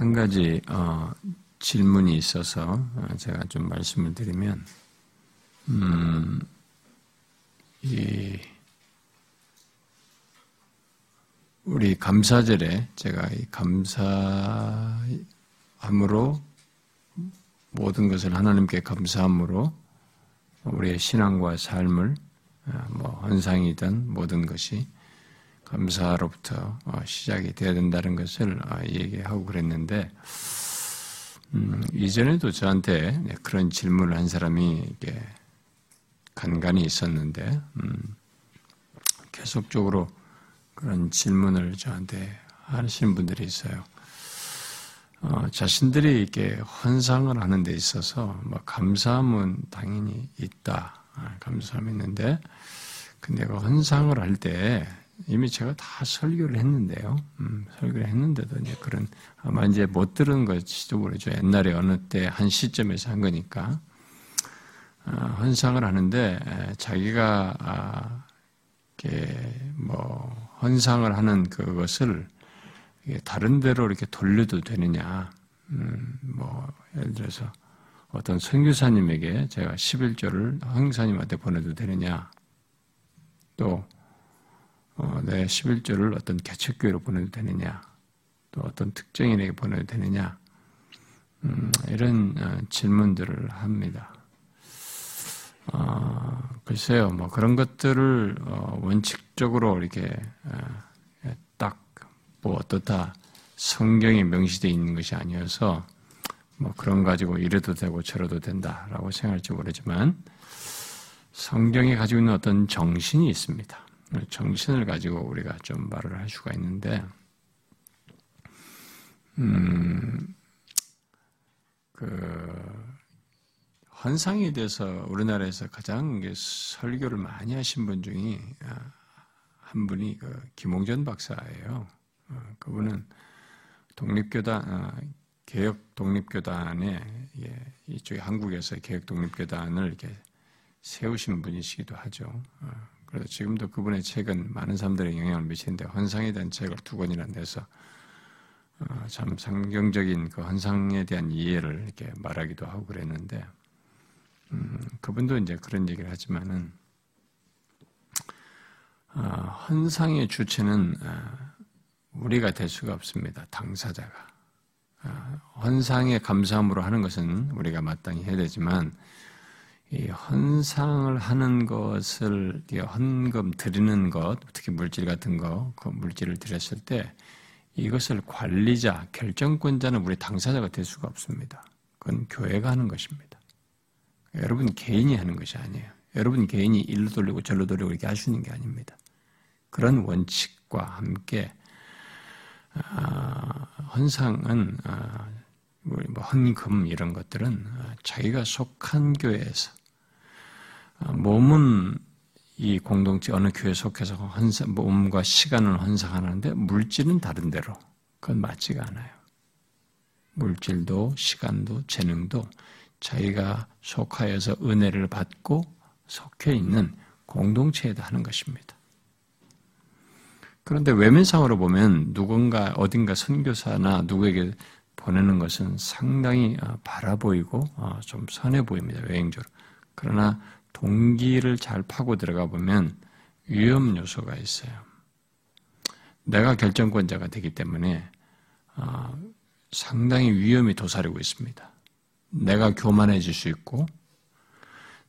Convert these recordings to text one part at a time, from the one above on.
한 가지 어, 질문이 있어서 어, 제가 좀 말씀을 드리면, 음, 이 우리 감사절에 제가 이 감사함으로 모든 것을 하나님께 감사함으로 우리의 신앙과 삶을 어, 뭐 헌상이든 모든 것이 감사로부터 어, 시작이 되어야 된다는 것을 어, 얘기하고 그랬는데 음, 이전에도 저한테 네, 그런 질문을 한 사람이 이게 간간히 있었는데 음, 계속적으로 그런 질문을 저한테 하시는 분들이 있어요. 어, 자신들이 이렇게 환상을 하는 데 있어서 뭐 감사함은 당연히 있다. 아, 감사함이 있는데 근데 그 환상을 할때 이미 제가 다 설교를 했는데요. 음, 설교를 했는데도 이제 그런 아마 이제 못 들은 것일지도 모르죠. 옛날에 어느 때 한 시점에서 한 거니까 어, 환상을 하는데 자기가 아, 이렇게 뭐 환상을 하는 그것을 다른 데로 이렇게 돌려도 되느냐. 음, 뭐, 예를 들어서 어떤 선교사님에게 제가 11조를 황사님한테 보내도 되느냐. 또, 어, 내 11조를 어떤 개척교회로 보내도 되느냐. 또 어떤 특정인에게 보내도 되느냐. 음, 이런 어, 질문들을 합니다. 어, 글쎄요, 뭐 그런 것들을 어, 원칙적으로 이렇게 어, 딱뭐 어떻다 성경에 명시되어 있는 것이 아니어서 뭐 그런 가지고 이래도 되고 저래도 된다라고 생각할지 모르지만 성경이 가지고 있는 어떤 정신이 있습니다. 정신을 가지고 우리가 좀 말을 할 수가 있는데, 음, 그 환상에 대해서 우리나라에서 가장 설교를 많이 하신 분 중에 아, 한 분이 그 김홍전 박사예요. 어, 그분은 독립교단 아, 개혁 독립교단에 이쪽에 한국에서 개혁 독립교단을 이렇게 세우신 분이시기도 하죠. 어, 그래서 지금도 그분의 책은 많은 사람들의 영향을 미치는데 환상에 대한 책을 두 권이나 내서 어, 참 성경적인 그 환상에 대한 이해를 이렇게 말하기도 하고 그랬는데 음, 그분도 이제 그런 얘기를 하지만은 어, 헌상의 주체는 어, 우리가 될 수가 없습니다. 당사자가 어, 헌상의 감사함으로 하는 것은 우리가 마땅히 해야 되지만 이 헌상을 하는 것을 헌금 드리는 것, 특히 물질 같은 거, 그 물질을 드렸을 때 이것을 관리자, 결정권자는 우리 당사자가 될 수가 없습니다. 그건 교회가 하는 것입니다. 여러분 개인이 하는 것이 아니에요. 여러분 개인이 일로 돌리고 절로 돌리고 이렇게 하시는 게 아닙니다. 그런 원칙과 함께 아, 헌상은 아, 뭐 헌금 이런 것들은 자기가 속한 교회에서 아, 몸은 이 공동체 어느 교회 속해서 헌상, 몸과 시간을 헌상하는데 물질은 다른 데로 그건 맞지가 않아요. 물질도 시간도 재능도 자기가 속하여서 은혜를 받고 속해 있는 공동체에다 하는 것입니다. 그런데 외면상으로 보면 누군가 어딘가 선교사나 누구에게 보내는 것은 상당히 어, 바라 보이고 어, 좀 선해 보입니다. 외행적으로. 그러나 동기를 잘 파고 들어가 보면 위험 요소가 있어요. 내가 결정권자가 되기 때문에 어, 상당히 위험이 도사리고 있습니다. 내가 교만해질 수 있고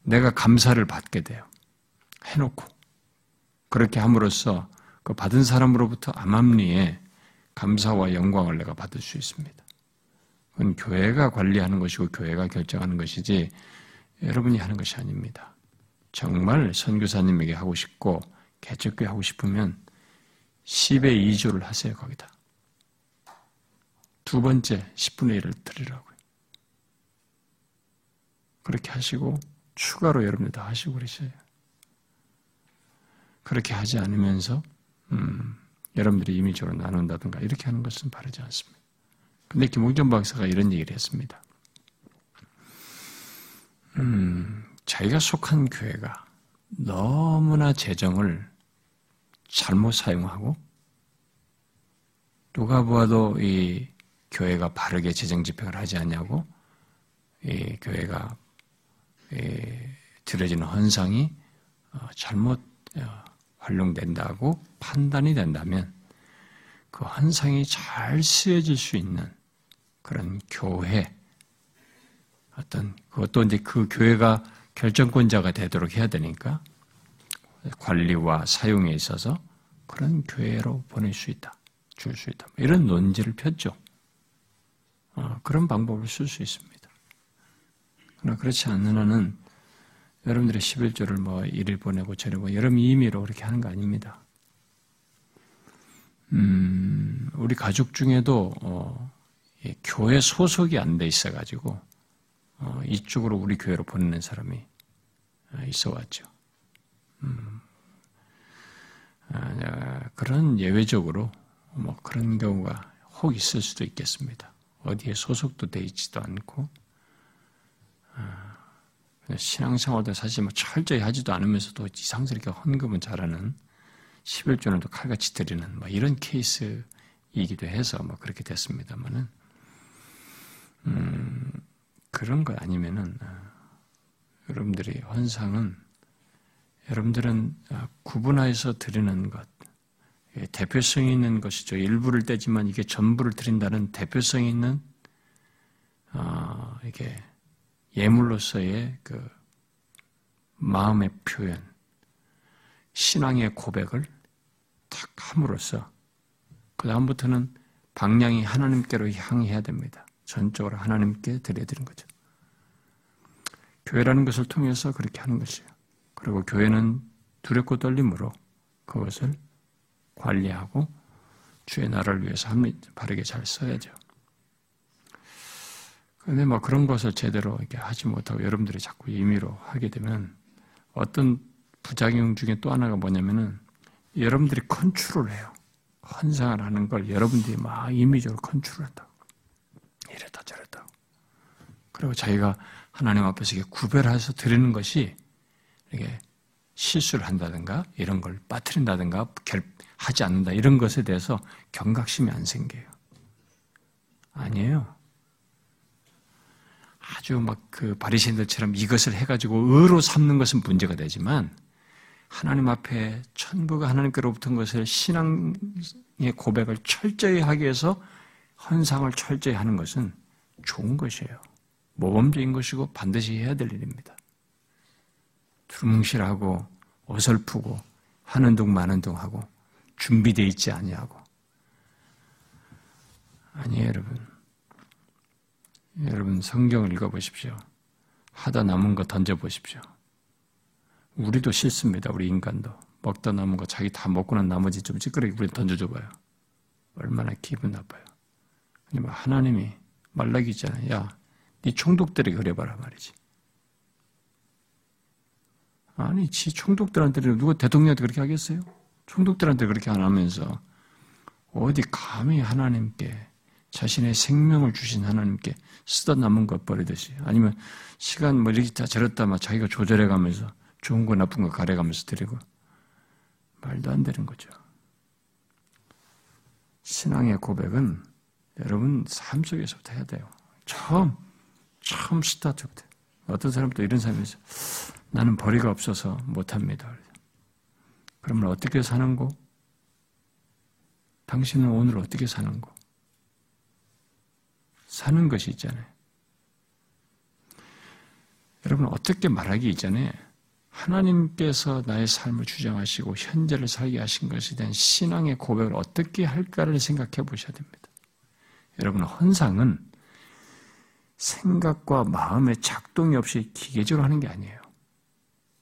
내가 감사를 받게 돼요. 해놓고 그렇게 함으로써 그 받은 사람으로부터 암암리에 감사와 영광을 내가 받을 수 있습니다. 그건 교회가 관리하는 것이고 교회가 결정하는 것이지 여러분이 하는 것이 아닙니다. 정말 선교사님에게 하고 싶고 개척교회 하고 싶으면 10의 2조를 하세요 거기다. 두 번째 10분의 1을 드리라고. 그렇게 하시고 추가로 여러분들 다 하시고 그러셔요. 그렇게 하지 않으면서 음, 여러분들이 임의적으로 나눈다든가 이렇게 하는 것은 바르지 않습니다. 근데 김홍전 박사가 이런 얘기를 했습니다. 음, 자기가 속한 교회가 너무나 재정을 잘못 사용하고 누가 보아도 이 교회가 바르게 재정 집행을 하지 않냐고 이 교회가 이 들어지는 헌상이 어, 잘못 어, 활용된다고 판단이 된다면 그 헌상이 잘 쓰여질 수 있는 그런 교회 어떤 그것도 이제 그 교회가 결정권자가 되도록 해야 되니까 관리와 사용에 있어서 그런 교회로 보낼 수 있다, 줄 수 있다. 이런 논지를 폈죠. 어, 그런 방법을 쓸 수 있습니다. 그러나 그렇지 않는 한은 여러분들의 11조를 뭐 이를 보내고 저를 뭐 여러분 임의로 그렇게 하는 거 아닙니다. 음, 우리 가족 중에도 어, 교회 소속이 안 돼 있어가지고 어, 이쪽으로 우리 교회로 보내는 사람이 어, 있어 왔죠. 음, 아, 그런 예외적으로 뭐 그런 경우가 혹 있을 수도 있겠습니다. 어디에 소속도 돼 있지도 않고 아, 신앙생활도 사실 뭐 철저히 하지도 않으면서도 이상스럽게 헌금은 잘하는 11조는 또 칼같이 드리는 뭐 이런 케이스이기도 해서 뭐 그렇게 됐습니다만은 음, 그런 거 아니면은 아, 여러분들이 헌상은 여러분들은 아, 구분하여서 드리는 것, 예, 대표성 있는 것이죠. 일부를 떼지만 이게 전부를 드린다는 대표성 있는 어, 이게 예물로서의 그 마음의 표현, 신앙의 고백을 탁 함으로써 그 다음부터는 방향이 하나님께로 향해야 됩니다. 전적으로 하나님께 되는 거죠. 교회라는 것을 통해서 그렇게 하는 것이에요. 그리고 교회는 두렵고 떨림으로 그것을 관리하고 주의 나라를 위해서 바르게 잘 써야죠. 그런데 뭐 그런 것을 제대로 이렇게 하지 못하고 여러분들이 자꾸 임의로 하게 되면 어떤 부작용 중에 또 하나가 뭐냐면은 여러분들이 컨트롤 해요. 환상을 하는 걸 여러분들이 막 임의적으로 컨트롤 한다고. 이랬다 저랬다. 그리고 자기가 하나님 앞에서 이게 구별해서 드리는 것이 이게 실수를 한다든가 이런 걸 빠뜨린다든가 하지 않는다 이런 것에 대해서 경각심이 안 생겨요. 아니에요. 아주 막 그 바리새인들처럼 이것을 해가지고 의로 삼는 것은 문제가 되지만 하나님 앞에 천부가 하나님께로부터 온 것을 신앙의 고백을 철저히 하기 위해서 헌상을 철저히 하는 것은 좋은 것이에요. 모범적인 것이고 반드시 해야 될 일입니다. 두뭉실하고 어설프고 하는 둥 마는 둥 하고 준비되어 있지 아니하고. 아니에요 여러분. 여러분 성경을 읽어보십시오. 하다 남은 거 던져보십시오. 우리도 싫습니다 우리 인간도. 먹다 남은 거 자기 다 먹고 난 나머지 좀 찌끄러기 우리 던져줘봐요. 얼마나 기분 나빠요. 뭐 하나님이 말라기 있잖아요 야네 총독들에게 그래봐라 말이지 아니, 지 총독들한테 누가 대통령한테 그렇게 하겠어요? 총독들한테 그렇게 안 하면서 어디 감히 하나님께 자신의 생명을 주신 하나님께 쓰다 남은 것 버리듯이 아니면 시간 뭐 이렇게 다 저랬다 막 자기가 조절해 가면서 좋은 거 나쁜 거 가려 가면서 드리고 말도 안 되는 거죠. 신앙의 고백은 여러분 삶 속에서부터 해야 돼요. 처음 처음 스타트부터 어떤 사람도 이런 사람이 있어요. 나는 벌이가 없어서 못합니다. 그러면 어떻게 사는고? 당신은 오늘 어떻게 사는고? 사는 것이 있잖아요. 여러분, 어떻게 말하기 이전에 하나님께서 나의 삶을 주장하시고 현재를 살게 하신 것에 대한 신앙의 고백을 어떻게 할까를 생각해 보셔야 됩니다. 여러분, 헌상은 생각과 마음의 작동이 없이 기계적으로 하는 게 아니에요.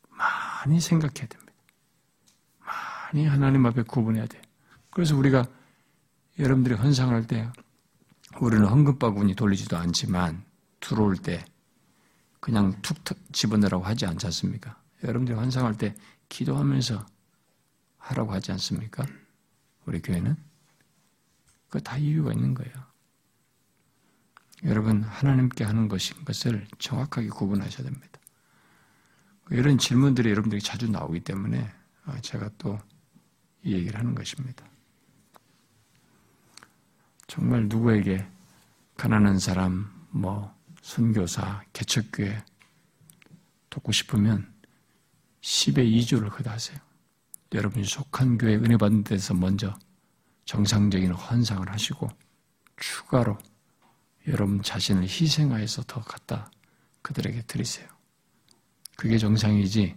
많이 생각해야 됩니다. 많이 하나님 앞에 구분해야 돼요. 그래서 우리가 여러분들이 헌상할 때 우리는 헌금바구니 돌리지도 않지만 들어올 때 그냥 툭툭 집어넣으라고 하지 않지 않습니까? 여러분들이 헌상할 때 기도하면서 하라고 하지 않습니까? 우리 교회는? 그 다 이유가 있는 거예요. 여러분, 하나님께 하는 것인 것을 정확하게 구분하셔야 됩니다. 이런 질문들이 여러분들이 자주 나오기 때문에 아, 제가 또 이 얘기를 하는 것입니다. 정말 누구에게 가난한 사람, 뭐 선교사, 개척교회 돕고 싶으면 10의 2조를 그다하세요. 여러분이 속한 교회 은혜 받는 데서 먼저 정상적인 환상을 하시고 추가로 여러분 자신을 희생하여서 더 갖다 그들에게 드리세요. 그게 정상이지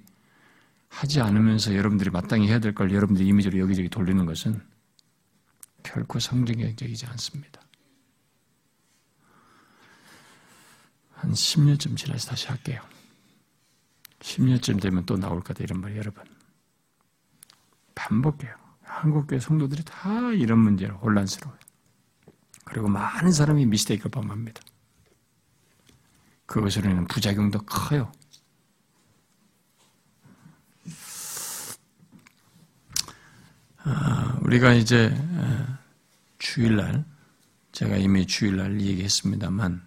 하지 않으면서 여러분들이 마땅히 해야 될 걸 여러분들이 이미지로 여기저기 돌리는 것은 결코 성경적이지 않습니다. 한 10년쯤 지나서 다시 할게요. 10년쯤 되면 또 나올 거다 이런 말 여러분. 반복해요. 한국교회 성도들이 다 이런 문제로 혼란스러워요. 그리고 많은 사람이 미스테이크를 범합니다. 그것으로 인한 부작용도 커요. 아, 우리가 이제 주일날 제가 이미 주일날 얘기했습니다만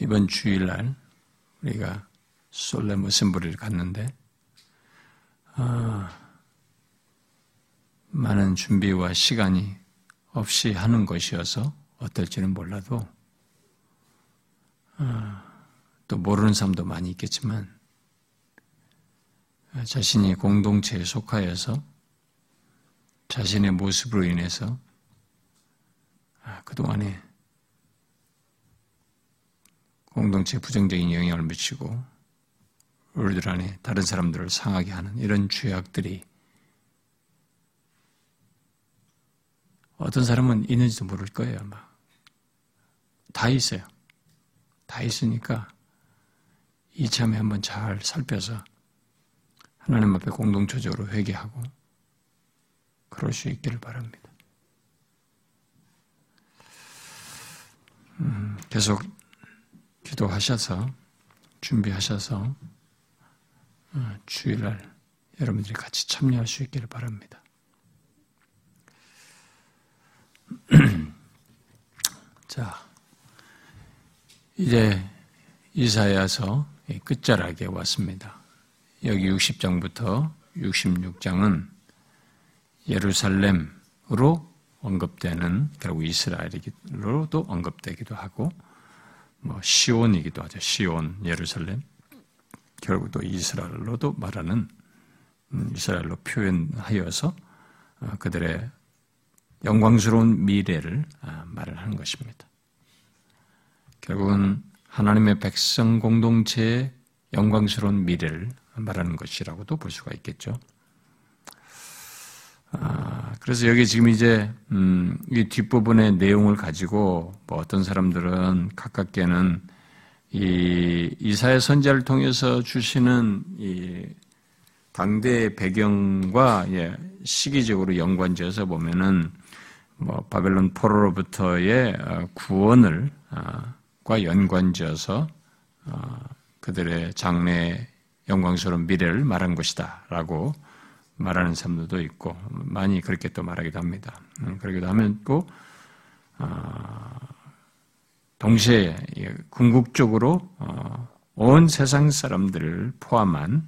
이번 주일날 우리가 솔레 어셈블리를 갔는데 아, 많은 준비와 시간이 없이 하는 것이어서 어떨지는 몰라도 아, 또 모르는 사람도 많이 있겠지만 자신이 공동체에 속하여서 자신의 모습으로 인해서 아, 그동안에 공동체에 부정적인 영향을 미치고 우리들 안에 다른 사람들을 상하게 하는 이런 죄악들이 어떤 사람은 있는지도 모를 거예요, 아마. 다 있어요. 다 있으니까 이참에 한번 잘 살펴서 하나님 앞에 공동체적으로 회개하고 그럴 수 있기를 바랍니다. 음, 계속 기도하셔서 준비하셔서 어, 주일날 여러분들이 같이 참여할 수 있기를 바랍니다. 자, 이제 이사야서 끝자락에 왔습니다. 여기 60장부터 66장은 예루살렘으로 언급되는 결국 이스라엘로도 언급되기도 하고 뭐 시온이기도 하죠. 시온 예루살렘 결국 또 이스라엘로도 말하는 음, 이스라엘로 표현하여서 어, 그들의 영광스러운 미래를 아, 말을 하는 것입니다. 결국은 하나님의 백성 공동체의 영광스러운 미래를 말하는 것이라고도 볼 수가 있겠죠. 아, 그래서 여기 지금 이제 음, 이 뒷부분의 내용을 가지고 뭐 어떤 사람들은 가깝게는 이 이사야 선자를 통해서 주시는 이 당대 배경과 예, 시기적으로 연관지어서 보면은 뭐 바벨론 포로로부터의 어, 구원을 어, 과 연관지어서 어, 그들의 장래 영광스러운 미래를 말한 것이다라고 말하는 사람들도 있고 많이 그렇게 또 말하기도 합니다. 음, 그러기도 하면 또 동시에 궁극적으로 온 세상 사람들을 포함한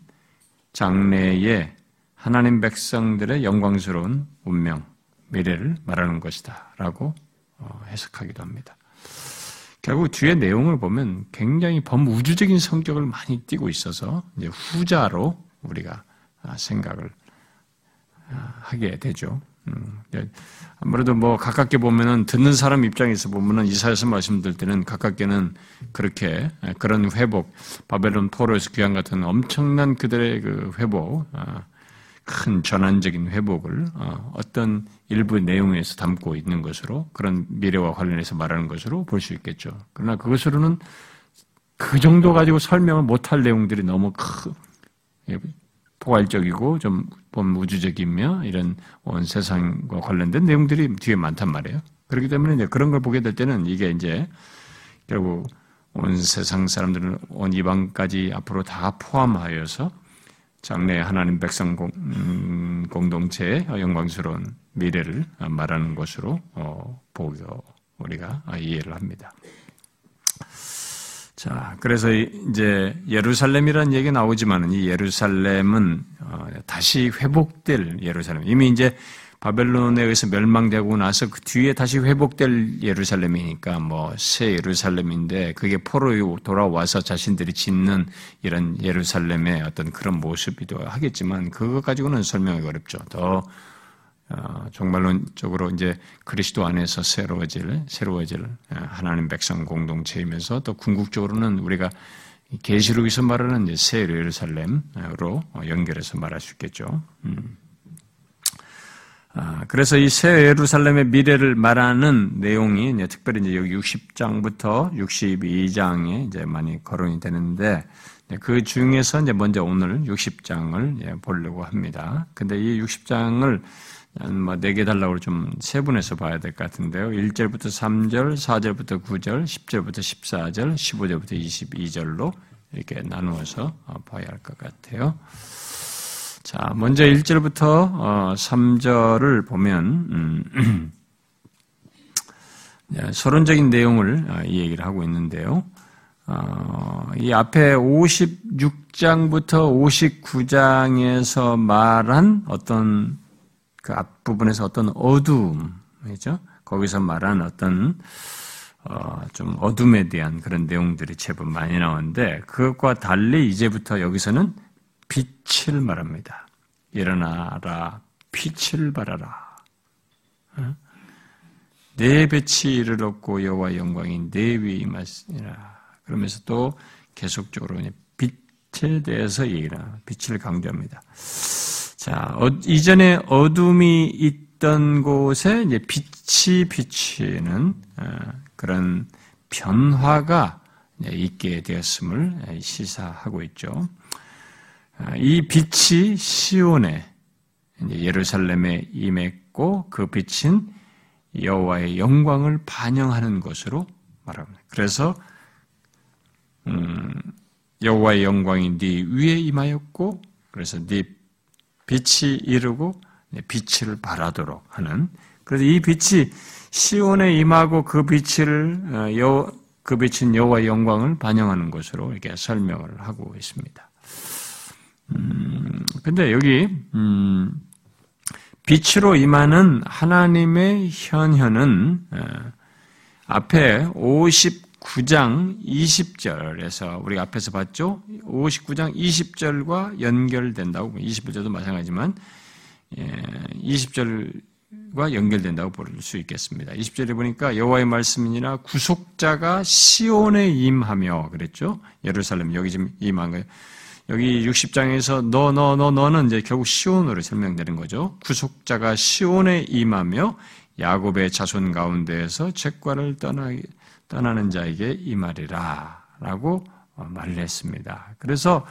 장래의 하나님 백성들의 영광스러운 운명, 미래를 말하는 것이다. 라고 어, 해석하기도 합니다. 결국 뒤에 내용을 보면 굉장히 범우주적인 성격을 많이 띠고 있어서 이제 후자로 우리가 아, 생각을 아, 하게 되죠. 음, 아무래도 뭐 가깝게 보면은 듣는 사람 입장에서 보면은 이사야서 말씀들 때는 가깝게는 그렇게 그런 회복, 바벨론 포로에서 귀한 같은 엄청난 그들의 그 회복, 아, 큰 전환적인 회복을 어, 어떤 일부 내용에서 담고 있는 것으로 그런 미래와 관련해서 말하는 것으로 볼 수 있겠죠. 그러나 그것으로는 그 정도 가지고 설명을 못할 내용들이 너무 크, 예, 포괄적이고 좀 우주적이며 이런 온 세상과 관련된 내용들이 뒤에 많단 말이에요. 그렇기 때문에 이제 그런 걸 보게 될 때는 이게 이제 결국 온 세상 사람들은 온 이방까지 앞으로 다 포함하여서 장래 하나님 백성 공, 음, 동체의 영광스러운 미래를 말하는 것으로 어, 보기도 우리가 이해를 합니다. 자, 그래서 이제 예루살렘이라는 얘기 나오지만 이 예루살렘은 어, 다시 회복될 예루살렘. 이미 이제 바벨론에 의해서 멸망되고 나서 그 뒤에 다시 회복될 예루살렘이니까 뭐 새 예루살렘인데 그게 포로 돌아와서 자신들이 짓는 이런 예루살렘의 어떤 그런 모습이도 하겠지만 그것 가지고는 설명하기 어렵죠. 더 어, 종말론적으로 이제 그리스도 안에서 새로워질 새로워질 어, 하나님 백성 공동체이면서 또 궁극적으로는 우리가 계시록에서 말하는 새 예루살렘으로 연결해서 말할 수 있겠죠. 음. 아, 그래서 이 새 예루살렘의 미래를 말하는 내용이 이제 특별히 이제 여기 60장부터 62장에 이제 많이 거론이 되는데 그 중에서 이제 먼저 오늘 60장을 보려고 합니다. 근데 이 60장을 뭐, 네개 달라고 좀 세분해서 봐야 될 것 같은데요. 1절부터 3절, 4절부터 9절, 10절부터 14절, 15절부터 22절로 이렇게 나누어서 어, 봐야 할 것 같아요. 자, 먼저 1절부터 3절을 어, 보면, 음, 서론적인 내용을 어, 이 얘기를 하고 있는데요. 이 앞에 56장부터 59장에서 말한 어떤 그 앞부분에서 어떤 어두움이죠. 거기서 말한 어떤 어, 좀 어둠에 대한 그런 내용들이 제법 많이 나오는데 그것과 달리 이제부터 여기서는 빛을 말합니다. 일어나라, 빛을 발하라. 어? 내 빛이 이르렀고 여호와 영광이 내 위에 임하시니라. 그러면서 또 계속적으로 빛에 대해서 얘기를 빛을 강조합니다. 자, 어, 이전에 어둠이 있던 곳에 이제 빛이 비치는 어, 그런 변화가 있게 되었음을 시사하고 있죠. 어, 이 빛이 시온에 예루살렘에 임했고 그 빛은 여호와의 영광을 반영하는 것으로 말합니다. 그래서 음, 여호와의 영광이 네 위에 임하였고 그래서 네 빛이 이르고 빛을 발하도록 하는 그래서 이 빛이 시온에 임하고 그 빛을 어, 여, 그 빛은 여호와의 영광을 반영하는 것으로 이렇게 설명을 하고 있습니다. 음, 근데 여기 음, 빛으로 임하는 하나님의 현현은 어, 앞에 59장 20절에서 우리가 앞에서 봤죠? 59장 20절과 연결된다고 21절도 마찬가지지만 20절과 예, 연결된다고 볼 수 있겠습니다. 20절에 보니까 여호와의 말씀이니라 구속자가 시온에 임하며 그랬죠? 예루살렘 여기 지금 임한 거예요. 여기 60장에서 너, 너, 너, 너는 이제 결국 시온으로 설명되는 거죠. 구속자가 시온에 임하며 야곱의 자손 가운데에서 책과를 떠나, 떠나는 자에게 임하리라. 라고 말을 했습니다. 그래서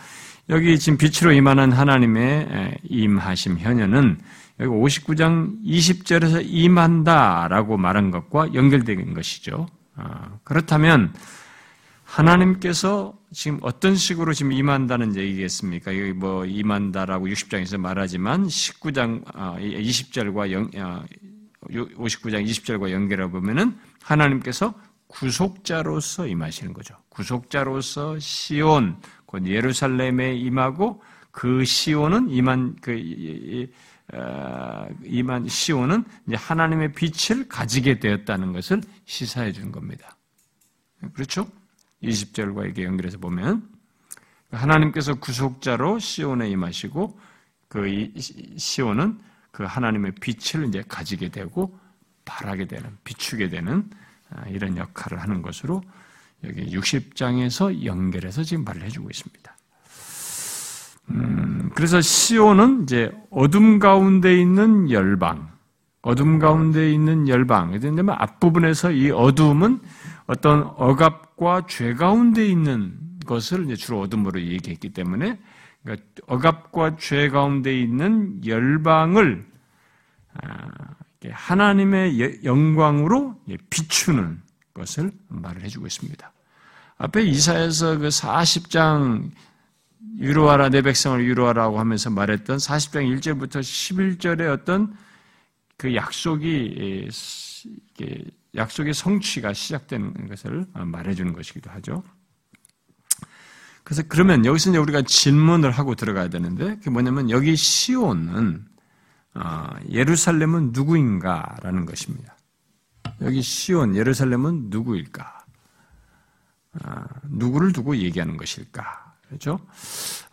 여기 지금 빛으로 임하는 하나님의 임하심 현현은 여기 59장 20절에서 임한다 라고 말한 것과 연결된 것이죠. 어, 그렇다면 하나님께서 지금 어떤 식으로 지금 임한다는 얘기겠습니까? 여기 뭐 임한다라고 60장에서 말하지만 19장 20절과 59장 20절과 연결해 보면은 하나님께서 구속자로서 임하시는 거죠. 구속자로서 시온 곧 예루살렘에 임하고 그 시온은 임한 그 어, 임한 시온은 이제 하나님의 빛을 가지게 되었다는 것을 시사해 주는 겁니다. 그렇죠? 20절과 이게 연결해서 보면 하나님께서 구속자로 시온에 임하시고 그 시온은 그 하나님의 빛을 이제 가지게 되고 바라게 되는 비추게 되는 아, 이런 역할을 하는 것으로 여기 60장에서 연결해서 지금 말을 해주고 있습니다. 음, 그래서 시온은 이제 어둠 가운데 있는 열방, 어둠 가운데 있는 열방. 그런데 앞부분에서 이 어둠은 어떤 억압 과 죄 가운데 있는 것을 이제 주로 어둠으로 얘기했기 때문에 그러니까 억압과 죄 가운데 있는 열방을 아, 하나님의 영광으로 비추는 것을 말을 해주고 있습니다. 앞에 이사에서 그 40장 유로하라 내 백성을 유로하라고 하면서 말했던 40장 1절부터 11절의 어떤 그 약속이 약속의 성취가 시작되는 것을 말해주는 것이기도 하죠. 그래서 그러면 여기서 이제 우리가 질문을 하고 들어가야 되는데 그게 뭐냐면 여기 시온은 어, 예루살렘은 누구인가라는 것입니다. 여기 시온 예루살렘은 누구일까? 아, 누구를 두고 얘기하는 것일까? 그렇죠?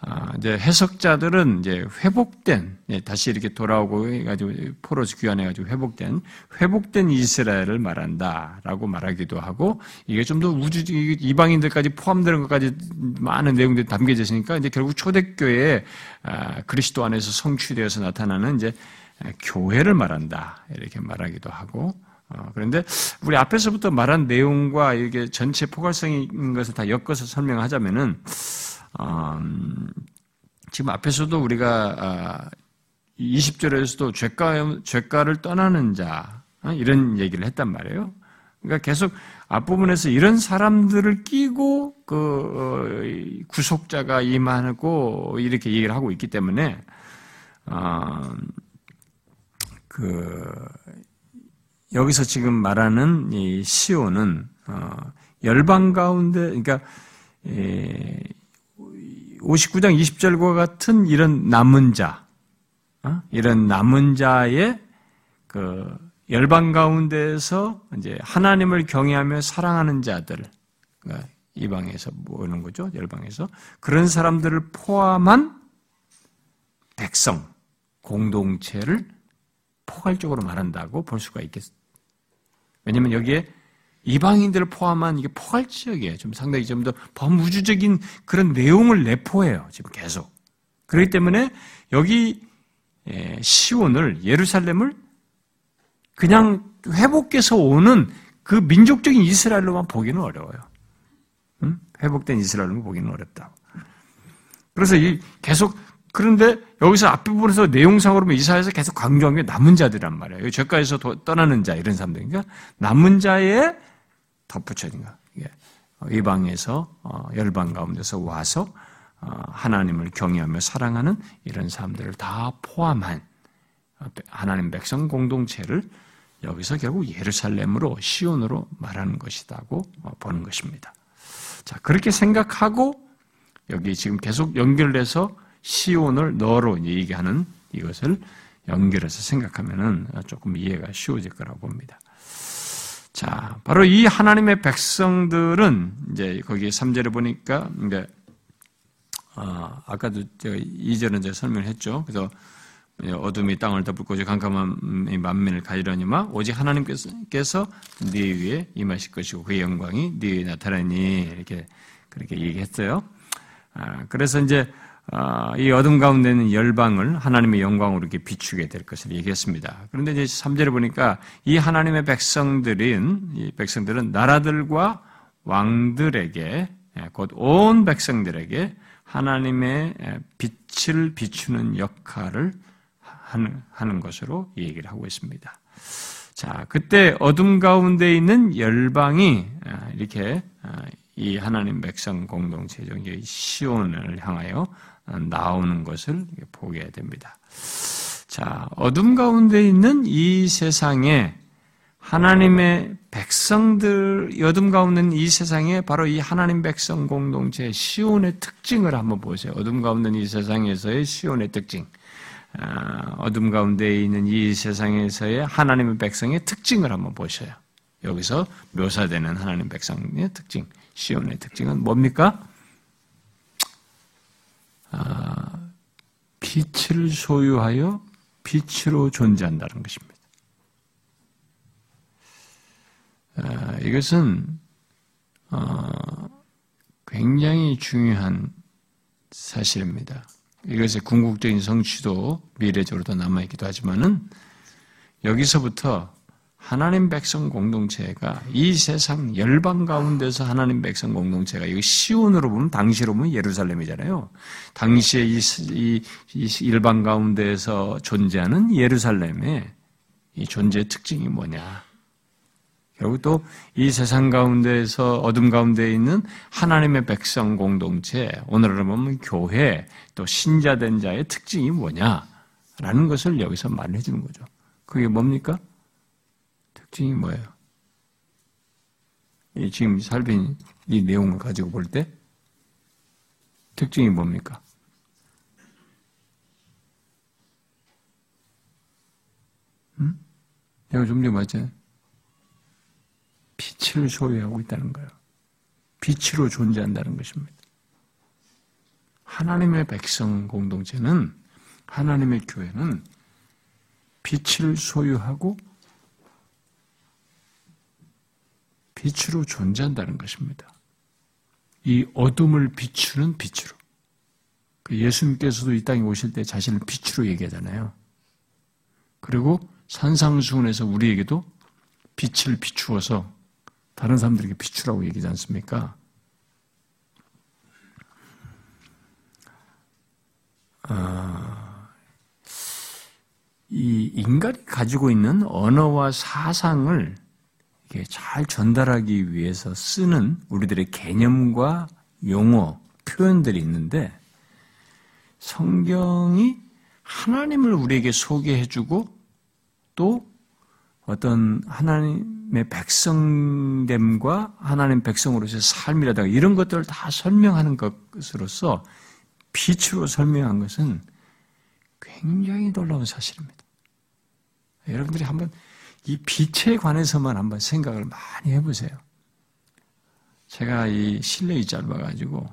아, 이제 해석자들은 이제 회복된, 예, 다시 이렇게 돌아오고 해가지고 포로스 귀환해가지고 회복된, 회복된 이스라엘을 말한다라고 말하기도 하고, 이게 좀 더 우주, 이방인들까지 포함되는 것까지 많은 내용들이 담겨져 있으니까, 이제 결국 초대교회에 아, 그리스도 안에서 성취되어서 나타나는 이제 교회를 말한다. 이렇게 말하기도 하고, 어, 그런데 우리 앞에서부터 말한 내용과 이게 전체 포괄성인 것을 다 엮어서 설명하자면은, 음, 지금 앞에서도 우리가 20절에서도 아, 죄가, 죄가를 떠나는 자, 어, 이런 얘기를 했단 말이에요. 그러니까 계속 앞부분에서 이런 사람들을 끼고 그 어, 구속자가 임하고 이렇게 얘기를 하고 있기 때문에 그 여기서 지금 말하는 이 시온은 어, 열방 가운데 그러니까 59장 20절과 같은 이런 남은 자, 어? 이런 남은 자의 그 열방 가운데에서 이제 하나님을 경외하며 사랑하는 자들, 그러니까 이방에서 모이는 거죠. 열방에서 그런 사람들을 포함한 백성 공동체를 포괄적으로 말한다고 볼 수가 있겠습니다. 왜냐하면 여기에 이방인들을 포함한 이게 포괄적이에요. 좀 상당히 좀 더 범우주적인 그런 내용을 내포해요. 지금 계속. 그렇기 때문에 여기 예, 시온을 예루살렘을 그냥 회복해서 오는 그 민족적인 이스라엘로만 보기는 어려워요. 응? 회복된 이스라엘로만 보기는 어렵다. 그래서 이 계속 그런데 여기서 앞부분에서 내용상으로 이사에서 계속 강조한 게 남은 자들이란 말이에요. 죄가에서 떠나는 자 이런 사람들. 그러니까 남은 자의 덧붙여진 거. 이방에서 어, 열방 가운데서 와서 어, 하나님을 경외하며 사랑하는 이런 사람들을 다 포함한 어, 하나님 백성 공동체를 여기서 결국 예루살렘으로 시온으로 말하는 것이다고 보는 것입니다. 자 그렇게 생각하고 여기 지금 계속 연결해서 시온을 너로 얘기하는 이것을 연결해서 생각하면은 조금 이해가 쉬워질 거라고 봅니다. 자, 바로 이 하나님의 백성들은 이제 거기 3절에 보니까 이제 아, 아까도 제가 2절은 제가 설명했죠. 그래서 어둠이 땅을 덮고 깜깜한 만민을 가지려니만 오직 하나님께서 네 위에 임하실 것이고 그의 영광이 네 위에 나타나니 이렇게 그렇게 얘기했어요. 아, 그래서 이제 아, 이 어둠 가운데 있는 열방을 하나님의 영광으로 이렇게 비추게 될 것을 얘기했습니다. 그런데 이제 3절에 보니까 이 하나님의 백성들인, 이 백성들은 나라들과 왕들에게, 예, 곧온 백성들에게 하나님의 예, 빛을 비추는 역할을 하는 것으로 얘기를 하고 있습니다. 자, 그때 어둠 가운데 있는 열방이 아, 이렇게 아, 이 하나님 백성 공동체적 시온을 향하여 나오는 것을 보게 됩니다. 자, 어둠 가운데 있는 이 세상에 하나님의 백성들, 어둠 가운데 있는 이 세상에 바로 이 하나님 백성 공동체 시온의 특징을 한번 보세요. 어둠 가운데 있는 이 세상에서의 시온의 특징. 아, 어둠 가운데 있는 이 세상에서의 하나님의 백성의 특징을 한번 보셔요. 여기서 묘사되는 하나님 백성의 특징, 시온의 특징은 뭡니까? 아, 빛을 소유하여 빛으로 존재한다는 것입니다. 아, 이것은 어, 굉장히 중요한 사실입니다. 이것의 궁극적인 성취도 미래적으로도 남아있기도 하지만은 여기서부터 하나님 백성 공동체가 이 세상 열방 가운데서 하나님 백성 공동체가 이거 시온으로 보면 당시로 보면 예루살렘이잖아요. 당시에 이, 이, 이 일방 가운데에서 존재하는 예루살렘의 이 존재의 특징이 뭐냐? 결국 또 이 세상 가운데에서 어둠 가운데 있는 하나님의 백성 공동체, 오늘로 보면 교회, 또 신자된 자의 특징이 뭐냐 라는 것을 여기서 말해 주는 거죠. 그게 뭡니까? 특징이 뭐예요? 이 지금 살핀 이 내용을 가지고 볼 때 특징이 뭡니까? 내가 좀 전에 말했잖아요. 빛을 소유하고 있다는 거예요. 빛으로 존재한다는 것입니다. 하나님의 백성 공동체는 하나님의 교회는 빛을 소유하고 빛으로 존재한다는 것입니다. 이 어둠을 비추는 빛으로. 그 예수님께서도 이 땅에 오실 때 자신을 빛으로 얘기하잖아요. 그리고 산상수훈에서 우리에게도 빛을 비추어서 다른 사람들에게 비추라고 얘기하지 않습니까? 아, 이 인간이 가지고 있는 언어와 사상을 잘 전달하기 위해서 쓰는 우리들의 개념과 용어, 표현들이 있는데 성경이 하나님을 우리에게 소개해주고 또 어떤 하나님의 백성됨과 하나님 백성으로서의 삶이라든가 이런 것들을 다 설명하는 것으로서 빛으로 설명한 것은 굉장히 놀라운 사실입니다. 여러분들이 한번 이 빛에 관해서만 한번 생각을 많이 해보세요. 제가 이 실력이 짧아가지고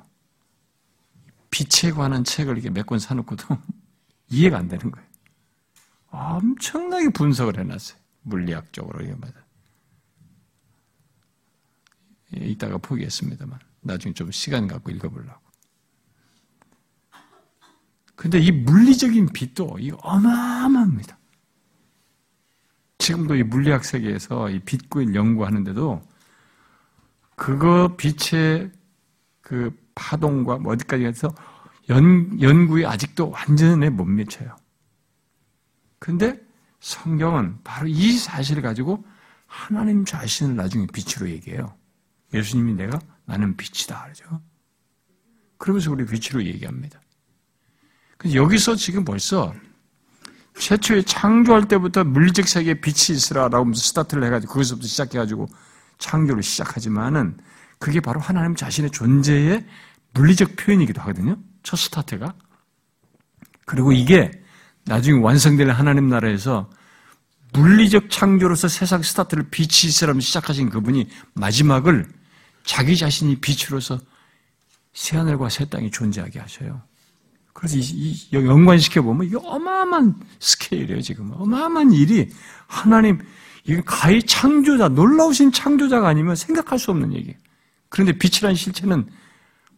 빛에 관한 책을 이렇게 몇 권 사놓고도 이해가 안 되는 거예요. 엄청나게 분석을 해놨어요. 물리학적으로 이게 맞아. 이따가 포기했습니다만 나중에 좀 시간 갖고 읽어보려고. 근데 이 물리적인 빛도 이 어마어마합니다. 지금도 이 물리학 세계에서 이 빛구일 연구하는데도 그거 빛의 그 파동과 뭐 어디까지 해서 연, 연구에 아직도 완전히 못 미쳐요. 근데 성경은 바로 이 사실을 가지고 하나님 자신을 나중에 빛으로 얘기해요. 예수님이 내가 나는 빛이다. 그러죠. 그러면서 우리 빛으로 얘기합니다. 여기서 지금 벌써 최초에 창조할 때부터 물리적 세계에 빛이 있으라라고 하면서 스타트를 해가지고 거기서부터 시작해가지고 창조를 시작하지만은 그게 바로 하나님 자신의 존재의 물리적 표현이기도 하거든요. 첫 스타트가. 그리고 이게 나중에 완성될 하나님 나라에서 물리적 창조로서 세상 스타트를 빛이 있으라면 시작하신 그분이 마지막을 자기 자신이 빛으로서 새하늘과 새 땅이 존재하게 하셔요. 그래서 이, 이 연관시켜 보면 이게 어마어마한 스케일이에요, 지금. 어마어마한 일이 하나님, 이게 가히 창조자, 놀라우신 창조자가 아니면 생각할 수 없는 얘기예요. 그런데 빛이라는 실체는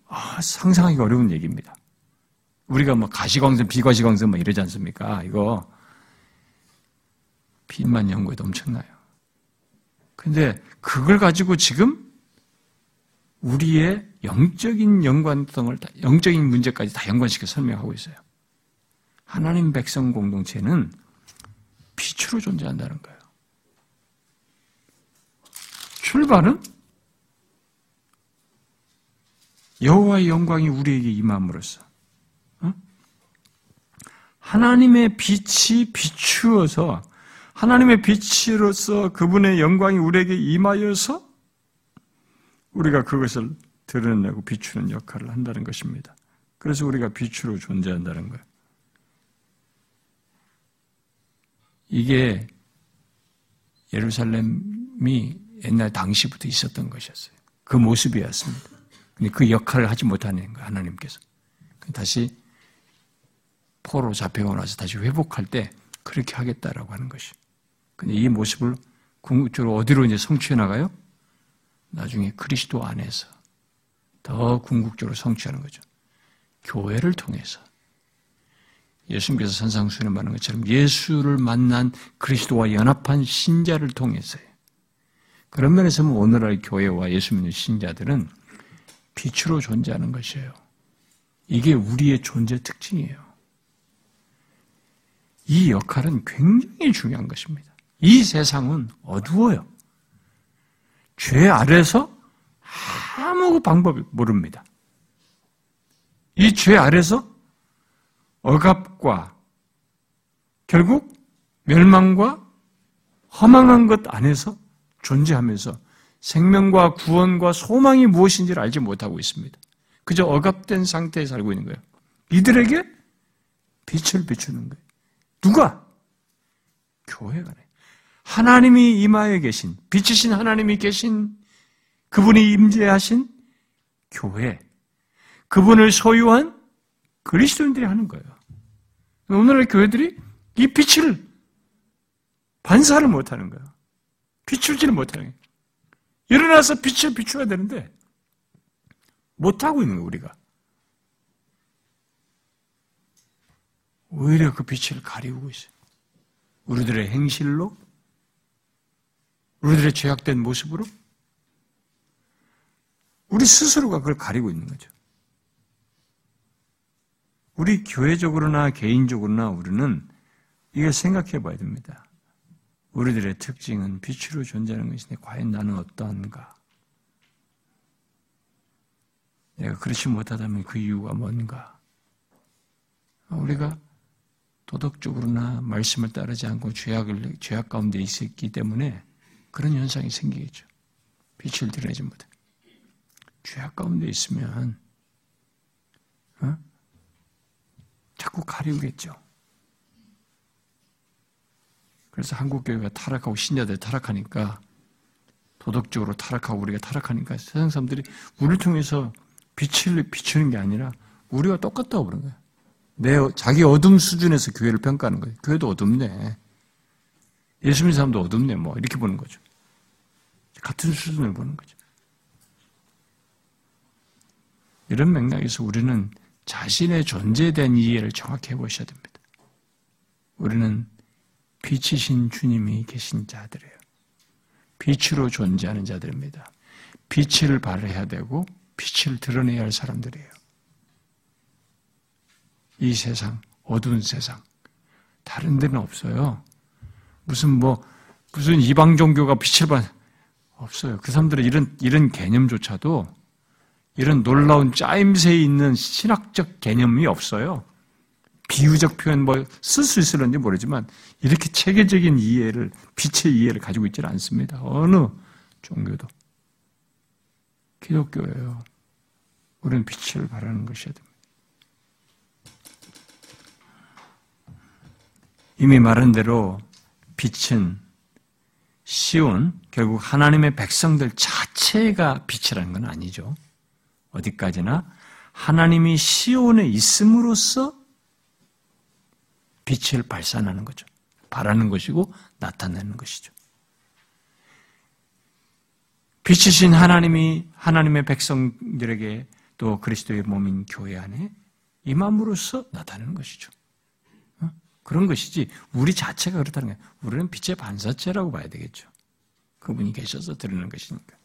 아, 상상하기 어려운 얘기입니다. 우리가 뭐 가시광선, 비과시광선 뭐 이러지 않습니까? 이거 빛만 연구해도 엄청나요. 근데 그걸 가지고 지금 우리의 영적인 연관성을, 영적인 문제까지 다 연관시켜 설명하고 있어요. 하나님 백성 공동체는 빛으로 존재한다는 거예요. 출발은 여호와의 영광이 우리에게 임함으로써 어? 하나님의 빛이 비추어서 하나님의 빛으로서 그분의 영광이 우리에게 임하여서 우리가 그것을 드러내고 비추는 역할을 한다는 것입니다. 그래서 우리가 빛으로 존재한다는 거예요. 이게 예루살렘이 옛날 당시부터 있었던 것이었어요. 그 모습이었습니다. 근데 그 역할을 하지 못하는 거예요, 하나님께서. 다시 포로 잡혀고 나서 다시 회복할 때 그렇게 하겠다라고 하는 것이. 근데 이 모습을 궁극적으로 어디로 이제 성취해 나가요? 나중에 그리스도 안에서 더 궁극적으로 성취하는 거죠. 교회를 통해서. 예수님께서 산상수훈에 말하는 것처럼 예수를 만난 그리스도와 연합한 신자를 통해서요. 그런 면에서 는 오늘날 교회와 예수 믿는 신자들은 빛으로 존재하는 것이에요. 이게 우리의 존재 특징이에요. 이 역할은 굉장히 중요한 것입니다. 이 세상은 어두워요. 죄 아래서 아무 방법이 모릅니다. 이 죄 아래서 억압과 결국 멸망과 허망한 것 안에서 존재하면서 생명과 구원과 소망이 무엇인지를 알지 못하고 있습니다. 그저 억압된 상태에 살고 있는 거예요. 이들에게 빛을 비추는 거예요. 누가? 교회가 네 하나님이 임하여 계신 빛이신 하나님이 계신 그분이 임재하신 교회 그분을 소유한 그리스도인들이 하는 거예요. 오늘날 교회들이 이 빛을 반사를 못하는 거예요. 비출지를 못하는 거예요. 일어나서 빛을 비춰야 되는데 못하고 있는 거예요, 우리가. 오히려 그 빛을 가리우고 있어요. 우리들의 행실로, 우리들의 죄악된 모습으로, 우리 스스로가 그걸 가리고 있는 거죠. 우리 교회적으로나 개인적으로나 우리는 이걸 생각해 봐야 됩니다. 우리들의 특징은 빛으로 존재하는 것인데 과연 나는 어떠한가? 내가 그렇지 못하다면 그 이유가 뭔가? 우리가 도덕적으로나 말씀을 따르지 않고 죄악을 죄악 가운데 있었기 때문에 그런 현상이 생기겠죠. 빛을 드러내지 못해. 죄악 가운데 있으면 어? 자꾸 가리우겠죠. 그래서 한국 교회가 타락하고 신자들 타락하니까 도덕적으로 타락하고 우리가 타락하니까 세상 사람들이 우리를 통해서 빛을 비추는 게 아니라 우리가 똑같다고 그런 거예요. 내 자기 어둠 수준에서 교회를 평가하는 거예요. 교회도 어둡네. 예수 믿는 사람도 어둡네. 뭐 이렇게 보는 거죠. 같은 수준을 보는 거죠. 이런 맥락에서 우리는 자신의 존재에 대한 이해를 정확히 해보셔야 됩니다. 우리는 빛이신 주님이 계신 자들이에요. 빛으로 존재하는 자들입니다. 빛을 발해야 되고 빛을 드러내야 할 사람들이에요. 이 세상, 어두운 세상. 다른 데는 없어요. 무슨 뭐, 무슨 이방 종교가 빛을 발, 없어요. 그 사람들은 이런, 이런 개념조차도 이런 놀라운 짜임새에 있는 신학적 개념이 없어요. 비유적 표현 뭐 쓸 수 있을런지 모르지만 이렇게 체계적인 이해를 빛의 이해를 가지고 있지는 않습니다. 어느 종교도 기독교예요. 우리는 빛을 바라는 것이어야 됩니다. 이미 말한 대로 빛은 시온 결국 하나님의 백성들 자체가 빛이라는 건 아니죠. 어디까지나 하나님이 시온에 있음으로써 빛을 발산하는 거죠. 바라는 것이고 나타내는 것이죠. 빛이신 하나님이 하나님의 백성들에게 또 그리스도의 몸인 교회 안에 임함으로써 나타내는 것이죠. 어? 그런 것이지 우리 자체가 그렇다는 거예요. 우리는 빛의 반사체라고 봐야 되겠죠. 그분이 계셔서 드리는 것이니까.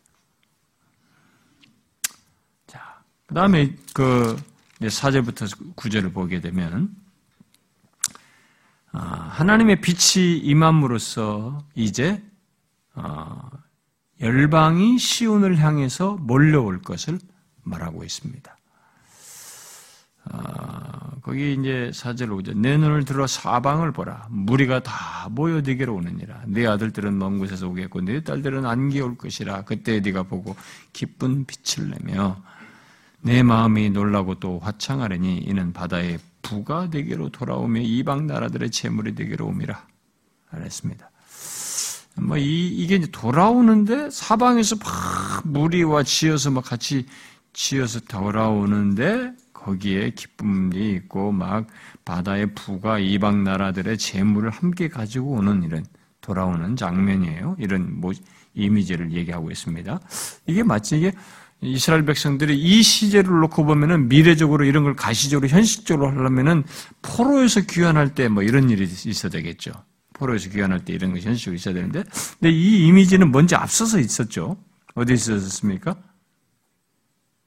그 다음에 그 4절부터 9절을 보게 되면 아, 하나님의 빛이 임함으로써 이제 어, 열방이 시온을 향해서 몰려올 것을 말하고 있습니다. 아, 거기 이제 사절 오죠. 내 눈을 들어 사방을 보라. 무리가 다 모여 네게로 오느니라. 네 아들들은 먼 곳에서 오겠고 네 딸들은 안개 올 것이라. 그때 네가 보고 기쁜 빛을 내며 내 마음이 놀라고 또 화창하려니 이는 바다의 부가 되게로 돌아오며 이방 나라들의 재물이 되게로 옵니다. 알았습니다. 뭐 이, 이게 이제 돌아오는데 사방에서 막 무리와 지어서 막 같이 지어서 돌아오는데 거기에 기쁨이 있고 막 바다의 부가 이방 나라들의 재물을 함께 가지고 오는 이런 돌아오는 장면이에요. 이런 뭐 이미지를 얘기하고 있습니다. 이게 마치 이게 이스라엘 백성들이 이 시제를 놓고 보면은 미래적으로 이런 걸 가시적으로 현실적으로 하려면은 포로에서 귀환할 때 뭐 이런 일이 있어야 되겠죠. 포로에서 귀환할 때 이런 것이 현실적으로 있어야 되는데, 근데 이 이미지는 먼저 앞서서 있었죠. 어디 있었습니까?